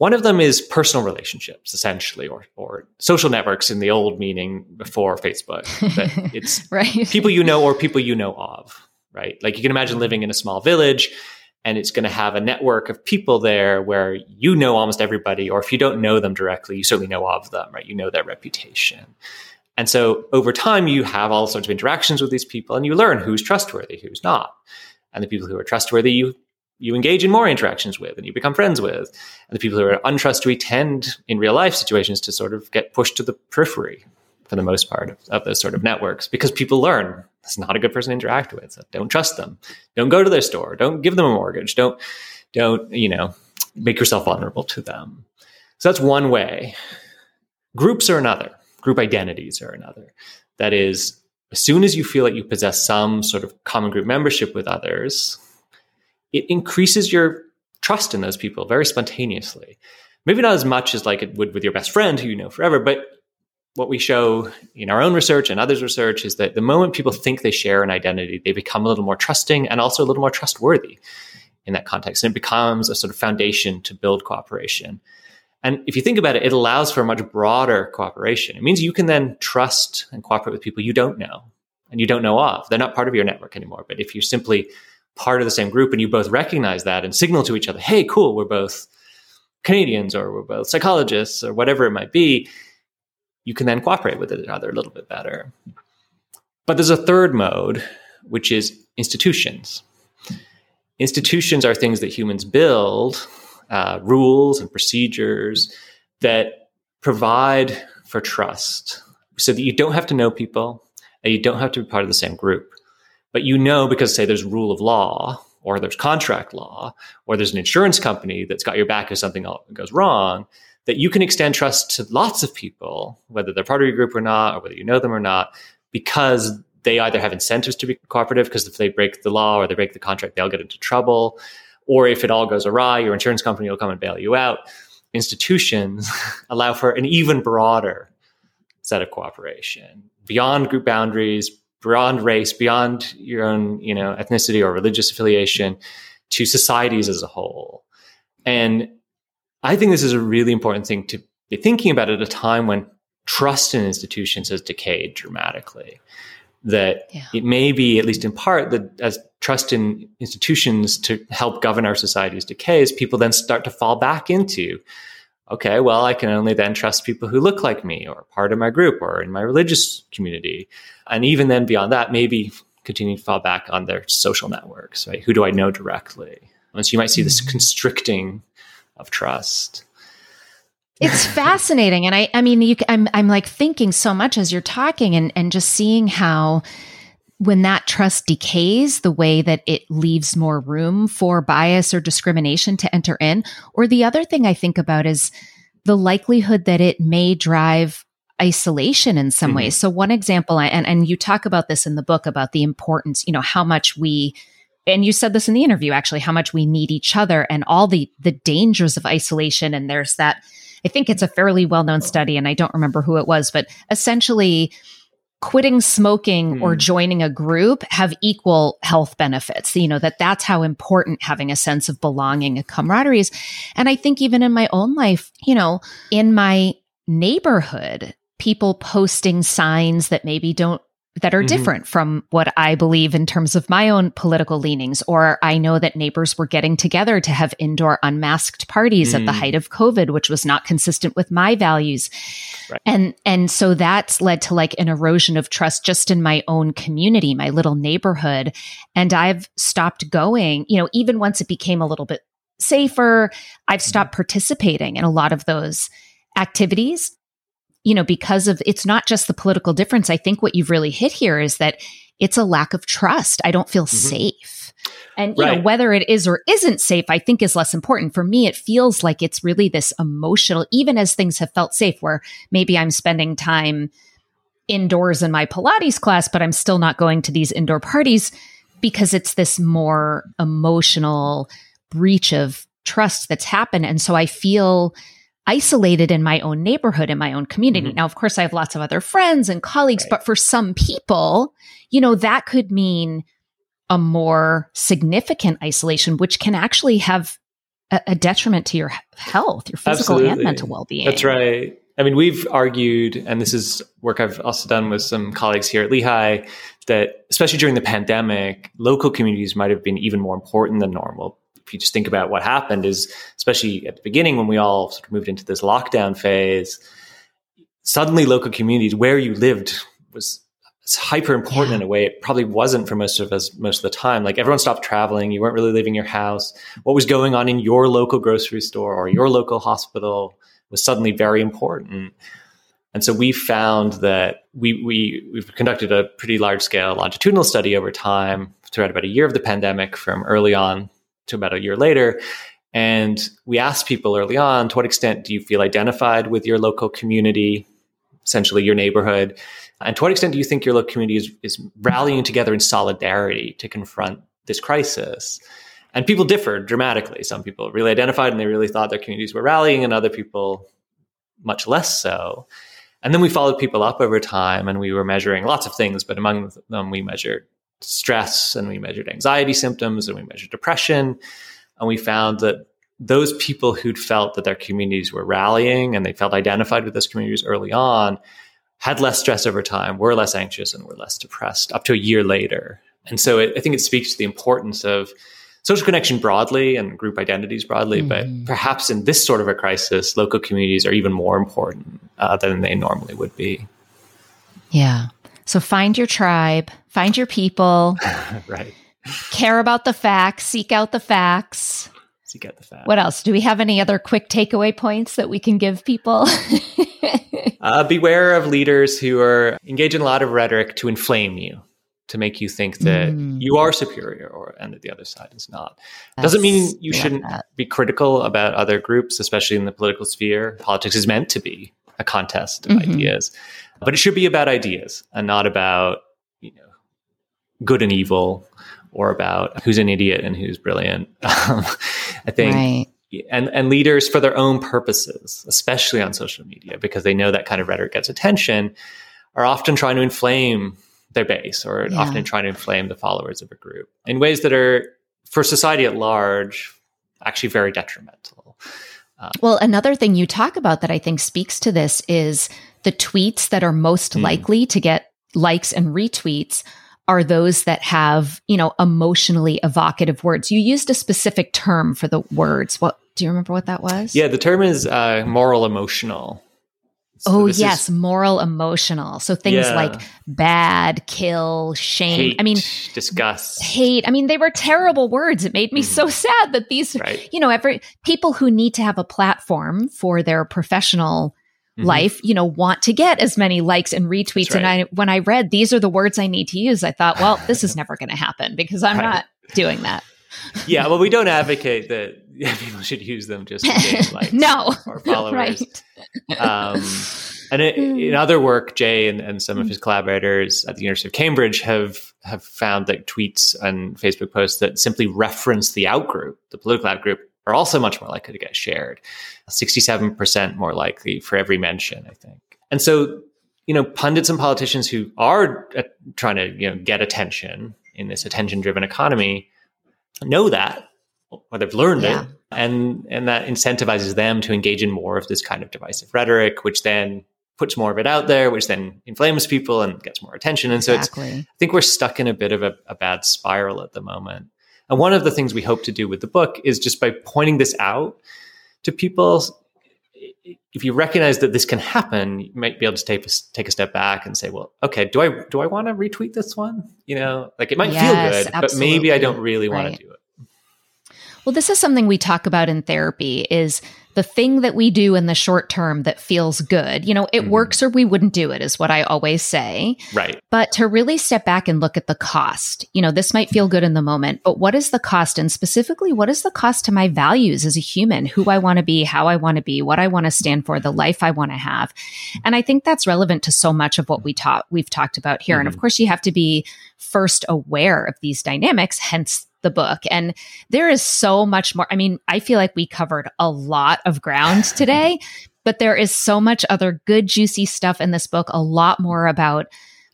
One of them is personal relationships, essentially, or, or social networks in the old meaning before Facebook. That it's right. people you know or people you know of, right? Like you can imagine living in a small village and it's going to have a network of people there where you know almost everybody, or if you don't know them directly, you certainly know of them, right? You know their reputation. And so over time, you have all sorts of interactions with these people and you learn who's trustworthy, who's not. And the people who are trustworthy, you you engage in more interactions with and you become friends with. And the people who are untrustworthy tend in real life situations to sort of get pushed to the periphery for the most part of, of those sort of networks because people learn it's not a good person to interact with. So don't trust them. Don't go to their store. Don't give them a mortgage. Don't, don't, you know, make yourself vulnerable to them. So that's one way. Groups are another. Group identities are another. That is, as soon as you feel like you possess some sort of common group membership with others, it increases your trust in those people very spontaneously. Maybe not as much as like it would with your best friend who you know forever, but what we show in our own research and others' research is that the moment people think they share an identity, they become a little more trusting and also a little more trustworthy in that context. And it becomes a sort of foundation to build cooperation. And if you think about it, it allows for a much broader cooperation. It means you can then trust and cooperate with people you don't know and you don't know of. They're not part of your network anymore. But if you're simply part of the same group and you both recognize that and signal to each other, hey, cool, we're both Canadians or we're both psychologists or whatever it might be, you can then cooperate with each other a little bit better. But there's a third mode, which is institutions. Institutions are things that humans build, uh, rules and procedures that provide for trust so that you don't have to know people and you don't have to be part of the same group. But you know, because say there's rule of law or there's contract law or there's an insurance company that's got your back if something goes wrong, that you can extend trust to lots of people, whether they're part of your group or not, or whether you know them or not, because they either have incentives to be cooperative because if they break the law or they break the contract, they'll get into trouble. Or if it all goes awry, your insurance company will come and bail you out. Institutions allow for an even broader set of cooperation beyond group boundaries, beyond race, beyond your own, you know, ethnicity or religious affiliation to societies as a whole. And I think this is a really important thing to be thinking about at a time when trust in institutions has decayed dramatically. That yeah. it may be, at least in part, that as trust in institutions to help govern our societies decays, people then start to fall back into, okay, well, I can only then trust people who look like me or part of my group or in my religious community. And even then beyond that, maybe continue to fall back on their social networks, right? Who do I know directly? And so you might see this mm-hmm. constricting of trust. It's fascinating, and I, I mean, you, I'm, I'm like thinking so much as you're talking, and and just seeing how when that trust decays, the way that it leaves more room for bias or discrimination to enter in. Or the other thing I think about is the likelihood that it may drive isolation in some mm-hmm. ways. So one example, and, and you talk about this in the book about the importance, you know, how much we and you said this in the interview actually how much we need each other and all the the dangers of isolation and there's that i think it's a fairly well-known study and i don't remember who it was but essentially quitting smoking mm. or joining a group have equal health benefits you know that that's how important having a sense of belonging and camaraderie is and i think even in my own life you know in my neighborhood people posting signs that maybe don't that are mm-hmm. different from what I believe in terms of my own political leanings. Or I know that neighbors were getting together to have indoor unmasked parties mm. at the mm. height of COVID, which was not consistent with my values. Right. And, and so that's led to like an erosion of trust just in my own community, my little neighborhood. And I've stopped going, you know, even once it became a little bit safer, I've stopped participating in a lot of those activities you know, because of it's not just the political difference. I think what you've really hit here is that it's a lack of trust. I don't feel mm-hmm. safe. And you right. know whether it is or isn't safe, I think is less important. For me, it feels like it's really this emotional, even as things have felt safe, where maybe I'm spending time indoors in my Pilates class, but I'm still not going to these indoor parties because it's this more emotional breach of trust that's happened. And so I feel isolated in my own neighborhood, in my own community. Mm-hmm. Now, of course, I have lots of other friends and colleagues, right. but for some people, you know, that could mean a more significant isolation, which can actually have a, a detriment to your health, your physical Absolutely. and mental well being. That's right. I mean, we've argued, and this is work I've also done with some colleagues here at Lehigh, that especially during the pandemic, local communities might have been even more important than normal. If you just think about what happened, is especially at the beginning when we all sort of moved into this lockdown phase, suddenly local communities where you lived was hyper important yeah. in a way it probably wasn't for most of us most of the time. Like everyone stopped traveling, you weren't really leaving your house. What was going on in your local grocery store or your local hospital was suddenly very important. And so we found that we, we, we've conducted a pretty large scale longitudinal study over time throughout about a year of the pandemic from early on to about a year later. And we asked people early on, to what extent do you feel identified with your local community, essentially your neighborhood? And to what extent do you think your local community is, is rallying together in solidarity to confront this crisis? And people differed dramatically. Some people really identified and they really thought their communities were rallying, and other people much less so. And then we followed people up over time and we were measuring lots of things, but among them, we measured stress and we measured anxiety symptoms and we measured depression. And we found that those people who'd felt that their communities were rallying and they felt identified with those communities early on had less stress over time, were less anxious, and were less depressed up to a year later. And so it, I think it speaks to the importance of social connection broadly and group identities broadly, mm-hmm. but perhaps in this sort of a crisis, local communities are even more important uh, than they normally would be. Yeah. So find your tribe, find your people. right. Care about the facts, seek out the facts. Seek out the facts. What else? Do we have any other quick takeaway points that we can give people? uh, beware of leaders who are engage in a lot of rhetoric to inflame you to make you think that mm. you are superior or and that the other side is not. That's, Doesn't mean you shouldn't that. be critical about other groups, especially in the political sphere. Politics is meant to be a contest of mm-hmm. ideas, but it should be about ideas and not about you know good and evil or about who's an idiot and who's brilliant. Um, I think. Right. And, and leaders for their own purposes, especially on social media, because they know that kind of rhetoric gets attention, are often trying to inflame their base or yeah. often trying to inflame the followers of a group in ways that are, for society at large, actually very detrimental. Um, well, another thing you talk about that I think speaks to this is the tweets that are most mm. likely to get likes and retweets are those that have, you know, emotionally evocative words. You used a specific term for the words. What do you remember what that was? Yeah, the term is uh, moral emotional. So oh, yes, is, moral, emotional. So things yeah. like bad, kill, shame. Hate, I mean, disgust, hate. I mean, they were terrible words. It made me mm. so sad that these, right. you know, every people who need to have a platform for their professional mm-hmm. life, you know, want to get as many likes and retweets. Right. And I, when I read these are the words I need to use, I thought, well, this is never going to happen because I'm right. not doing that. yeah, well, we don't advocate that people should use them just to gain likes no, or followers. Right. Um, and it, in other work, Jay and, and some of his collaborators at the University of Cambridge have have found that tweets and Facebook posts that simply reference the outgroup, the political outgroup, are also much more likely to get shared. Sixty-seven percent more likely for every mention, I think. And so, you know, pundits and politicians who are uh, trying to you know get attention in this attention-driven economy know that or they've learned yeah. it and and that incentivizes them to engage in more of this kind of divisive rhetoric which then puts more of it out there which then inflames people and gets more attention and exactly. so it's i think we're stuck in a bit of a, a bad spiral at the moment and one of the things we hope to do with the book is just by pointing this out to people if you recognize that this can happen, you might be able to take a, take a step back and say, well, okay, do I do I want to retweet this one? You know, like it might yes, feel good, absolutely. but maybe I don't really right. want to do it. Well, this is something we talk about in therapy is the thing that we do in the short term that feels good. You know, it mm-hmm. works or we wouldn't do it is what I always say. Right. But to really step back and look at the cost. You know, this might feel good in the moment, but what is the cost and specifically what is the cost to my values as a human, who I want to be, how I want to be, what I want to stand for, the life I want to have. And I think that's relevant to so much of what we taught we've talked about here. Mm-hmm. And of mm-hmm. course you have to be first aware of these dynamics, hence the book. And there is so much more. I mean, I feel like we covered a lot of ground today, but there is so much other good, juicy stuff in this book, a lot more about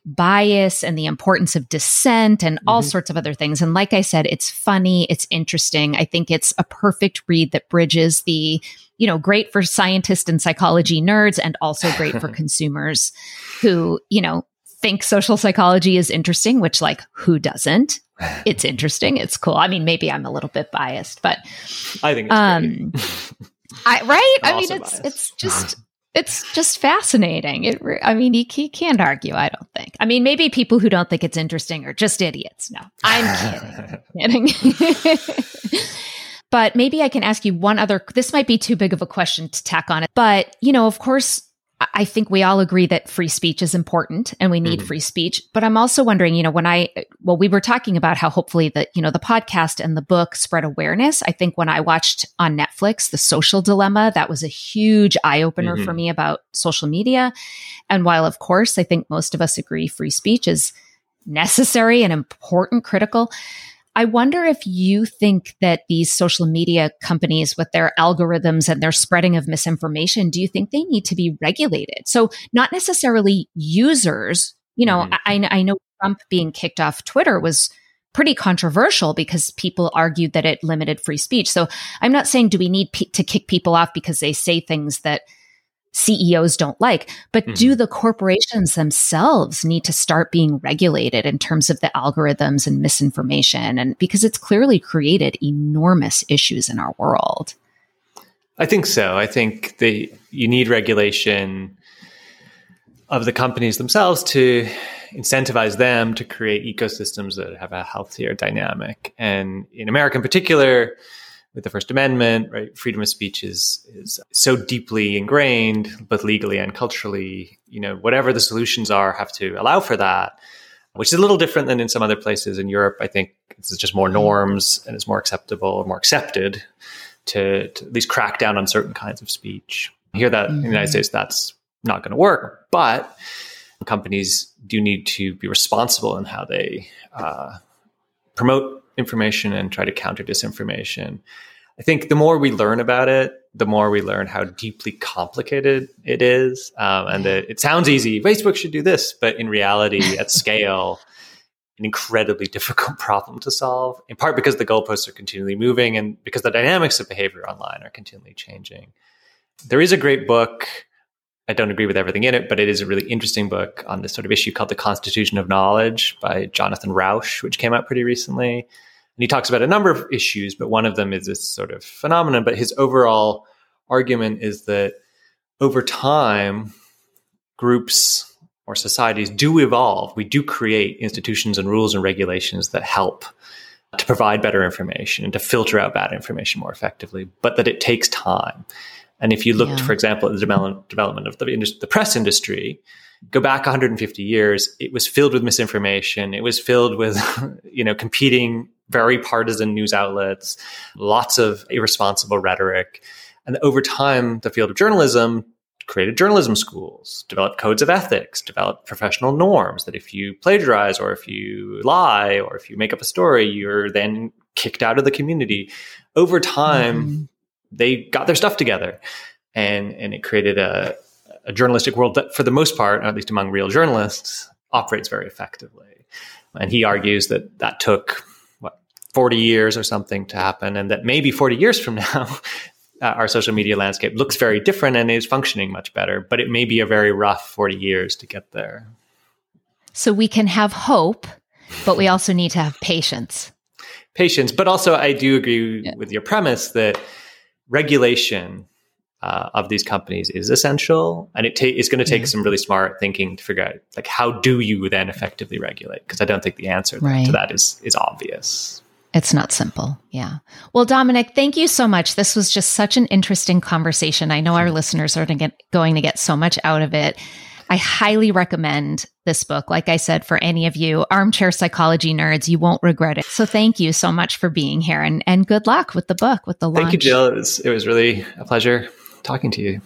bias and the importance of dissent and all Mm-hmm. sorts of other things. And like I said, it's funny, it's interesting. I think it's a perfect read that bridges the, you know, great for scientists and psychology nerds and also great for consumers who, you know, think social psychology is interesting, which like who doesn't? It's interesting. It's cool. I mean, maybe I'm a little bit biased, but I think it's um I right? I'm I mean it's biased. it's just it's just fascinating. It I mean, you, you can't argue, I don't think. I mean, maybe people who don't think it's interesting are just idiots. No. I'm kidding. kidding. but maybe I can ask you one other this might be too big of a question to tack on it. But, you know, of course, I- think we all agree that free speech is important and we need Mhm. free speech. But I'm also wondering, you know, when I, well, we were talking about how hopefully that, you know, the podcast and the book spread awareness. I think when I watched on Netflix, The Social Dilemma, that was a huge eye opener for Mhm. me about social media. And while, of course, I think most of us agree free speech is necessary and important, critical. I wonder if you think that these social media companies, with their algorithms and their spreading of misinformation, do you think they need to be regulated? So, not necessarily users. You know, Mhm. I, I know Trump being kicked off Twitter was pretty controversial because people argued that it limited free speech. So, I'm not saying do we need pe- to kick people off because they say things that CEOs don't like, but do mm-hmm. the corporations themselves need to start being regulated in terms of the algorithms and misinformation? And because it's clearly created enormous issues in our world. I think so. I think that you need regulation of the companies themselves to incentivize them to create ecosystems that have a healthier dynamic. And in America in particular, with the First Amendment, right, freedom of speech is is so deeply ingrained, both legally and culturally. You know, whatever the solutions are, have to allow for that, which is a little different than in some other places in Europe. I think it's just more norms and it's more acceptable, or more accepted to, to at least crack down on certain kinds of speech. Here, that in the United States, that's not going to work, but companies do need to be responsible in how they uh, promote information and try to counter disinformation. I think the more we learn about it, the more we learn how deeply complicated it is, um, and that it sounds easy. Facebook should do this, but in reality, at scale, an incredibly difficult problem to solve. In part because the goalposts are continually moving, and because the dynamics of behavior online are continually changing. There is a great book. I don't agree with everything in it, but it is a really interesting book on this sort of issue called The Constitution of Knowledge by Jonathan Rauch, which came out pretty recently. And he talks about a number of issues, but one of them is this sort of phenomenon. But his overall argument is that over time, groups or societies do evolve. We do create institutions and rules and regulations that help to provide better information and to filter out bad information more effectively, but that it takes time. And if you looked, Yeah. for example, at the develop- development of the, indus- the press industry, go back 150 years, it was filled with misinformation. It was filled with, you know, competing, very partisan news outlets, lots of irresponsible rhetoric. And over time, the field of journalism created journalism schools, developed codes of ethics, developed professional norms that if you plagiarize or if you lie or if you make up a story, you're then kicked out of the community. Over time, Mhm. They got their stuff together and and it created a, a journalistic world that for the most part at least among real journalists operates very effectively and he argues that that took what 40 years or something to happen and that maybe 40 years from now uh, our social media landscape looks very different and is functioning much better but it may be a very rough 40 years to get there So we can have hope, but we also need to have patience. patience. But also, I do agree with your premise that regulation uh, of these companies is essential, and it ta- it's going to take some really smart thinking to figure out like how do you then effectively regulate? Because I don't think the answer Right. to that is is obvious. It's not simple. Yeah. Well, Dominic, thank you so much. This was just such an interesting conversation. I know our listeners are going to get so much out of it. I highly recommend this book. Like I said, for any of you armchair psychology nerds, you won't regret it. So thank you so much for being here and, and good luck with the book, with the launch. Thank you, Jill. It was it was really a pleasure talking to you.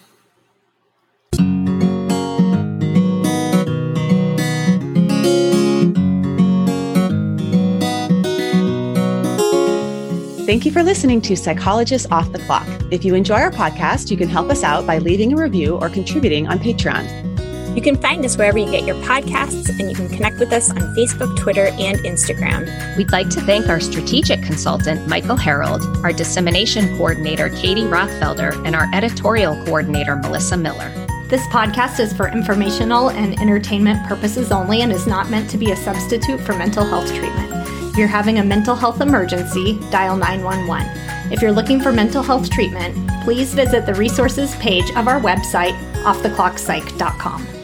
Thank you for listening to Psychologists Off the Clock. If you enjoy our podcast, you can help us out by leaving a review or contributing on Patreon. You can find us wherever you get your podcasts, and you can connect with us on Facebook, Twitter, and Instagram. We'd like to thank our strategic consultant, Michael Harold, our dissemination coordinator, Katie Rothfelder, and our editorial coordinator, Melissa Miller. This podcast is for informational and entertainment purposes only and is not meant to be a substitute for mental health treatment. If you're having a mental health emergency, dial 911. If you're looking for mental health treatment, please visit the resources page of our website, offtheclockpsych.com.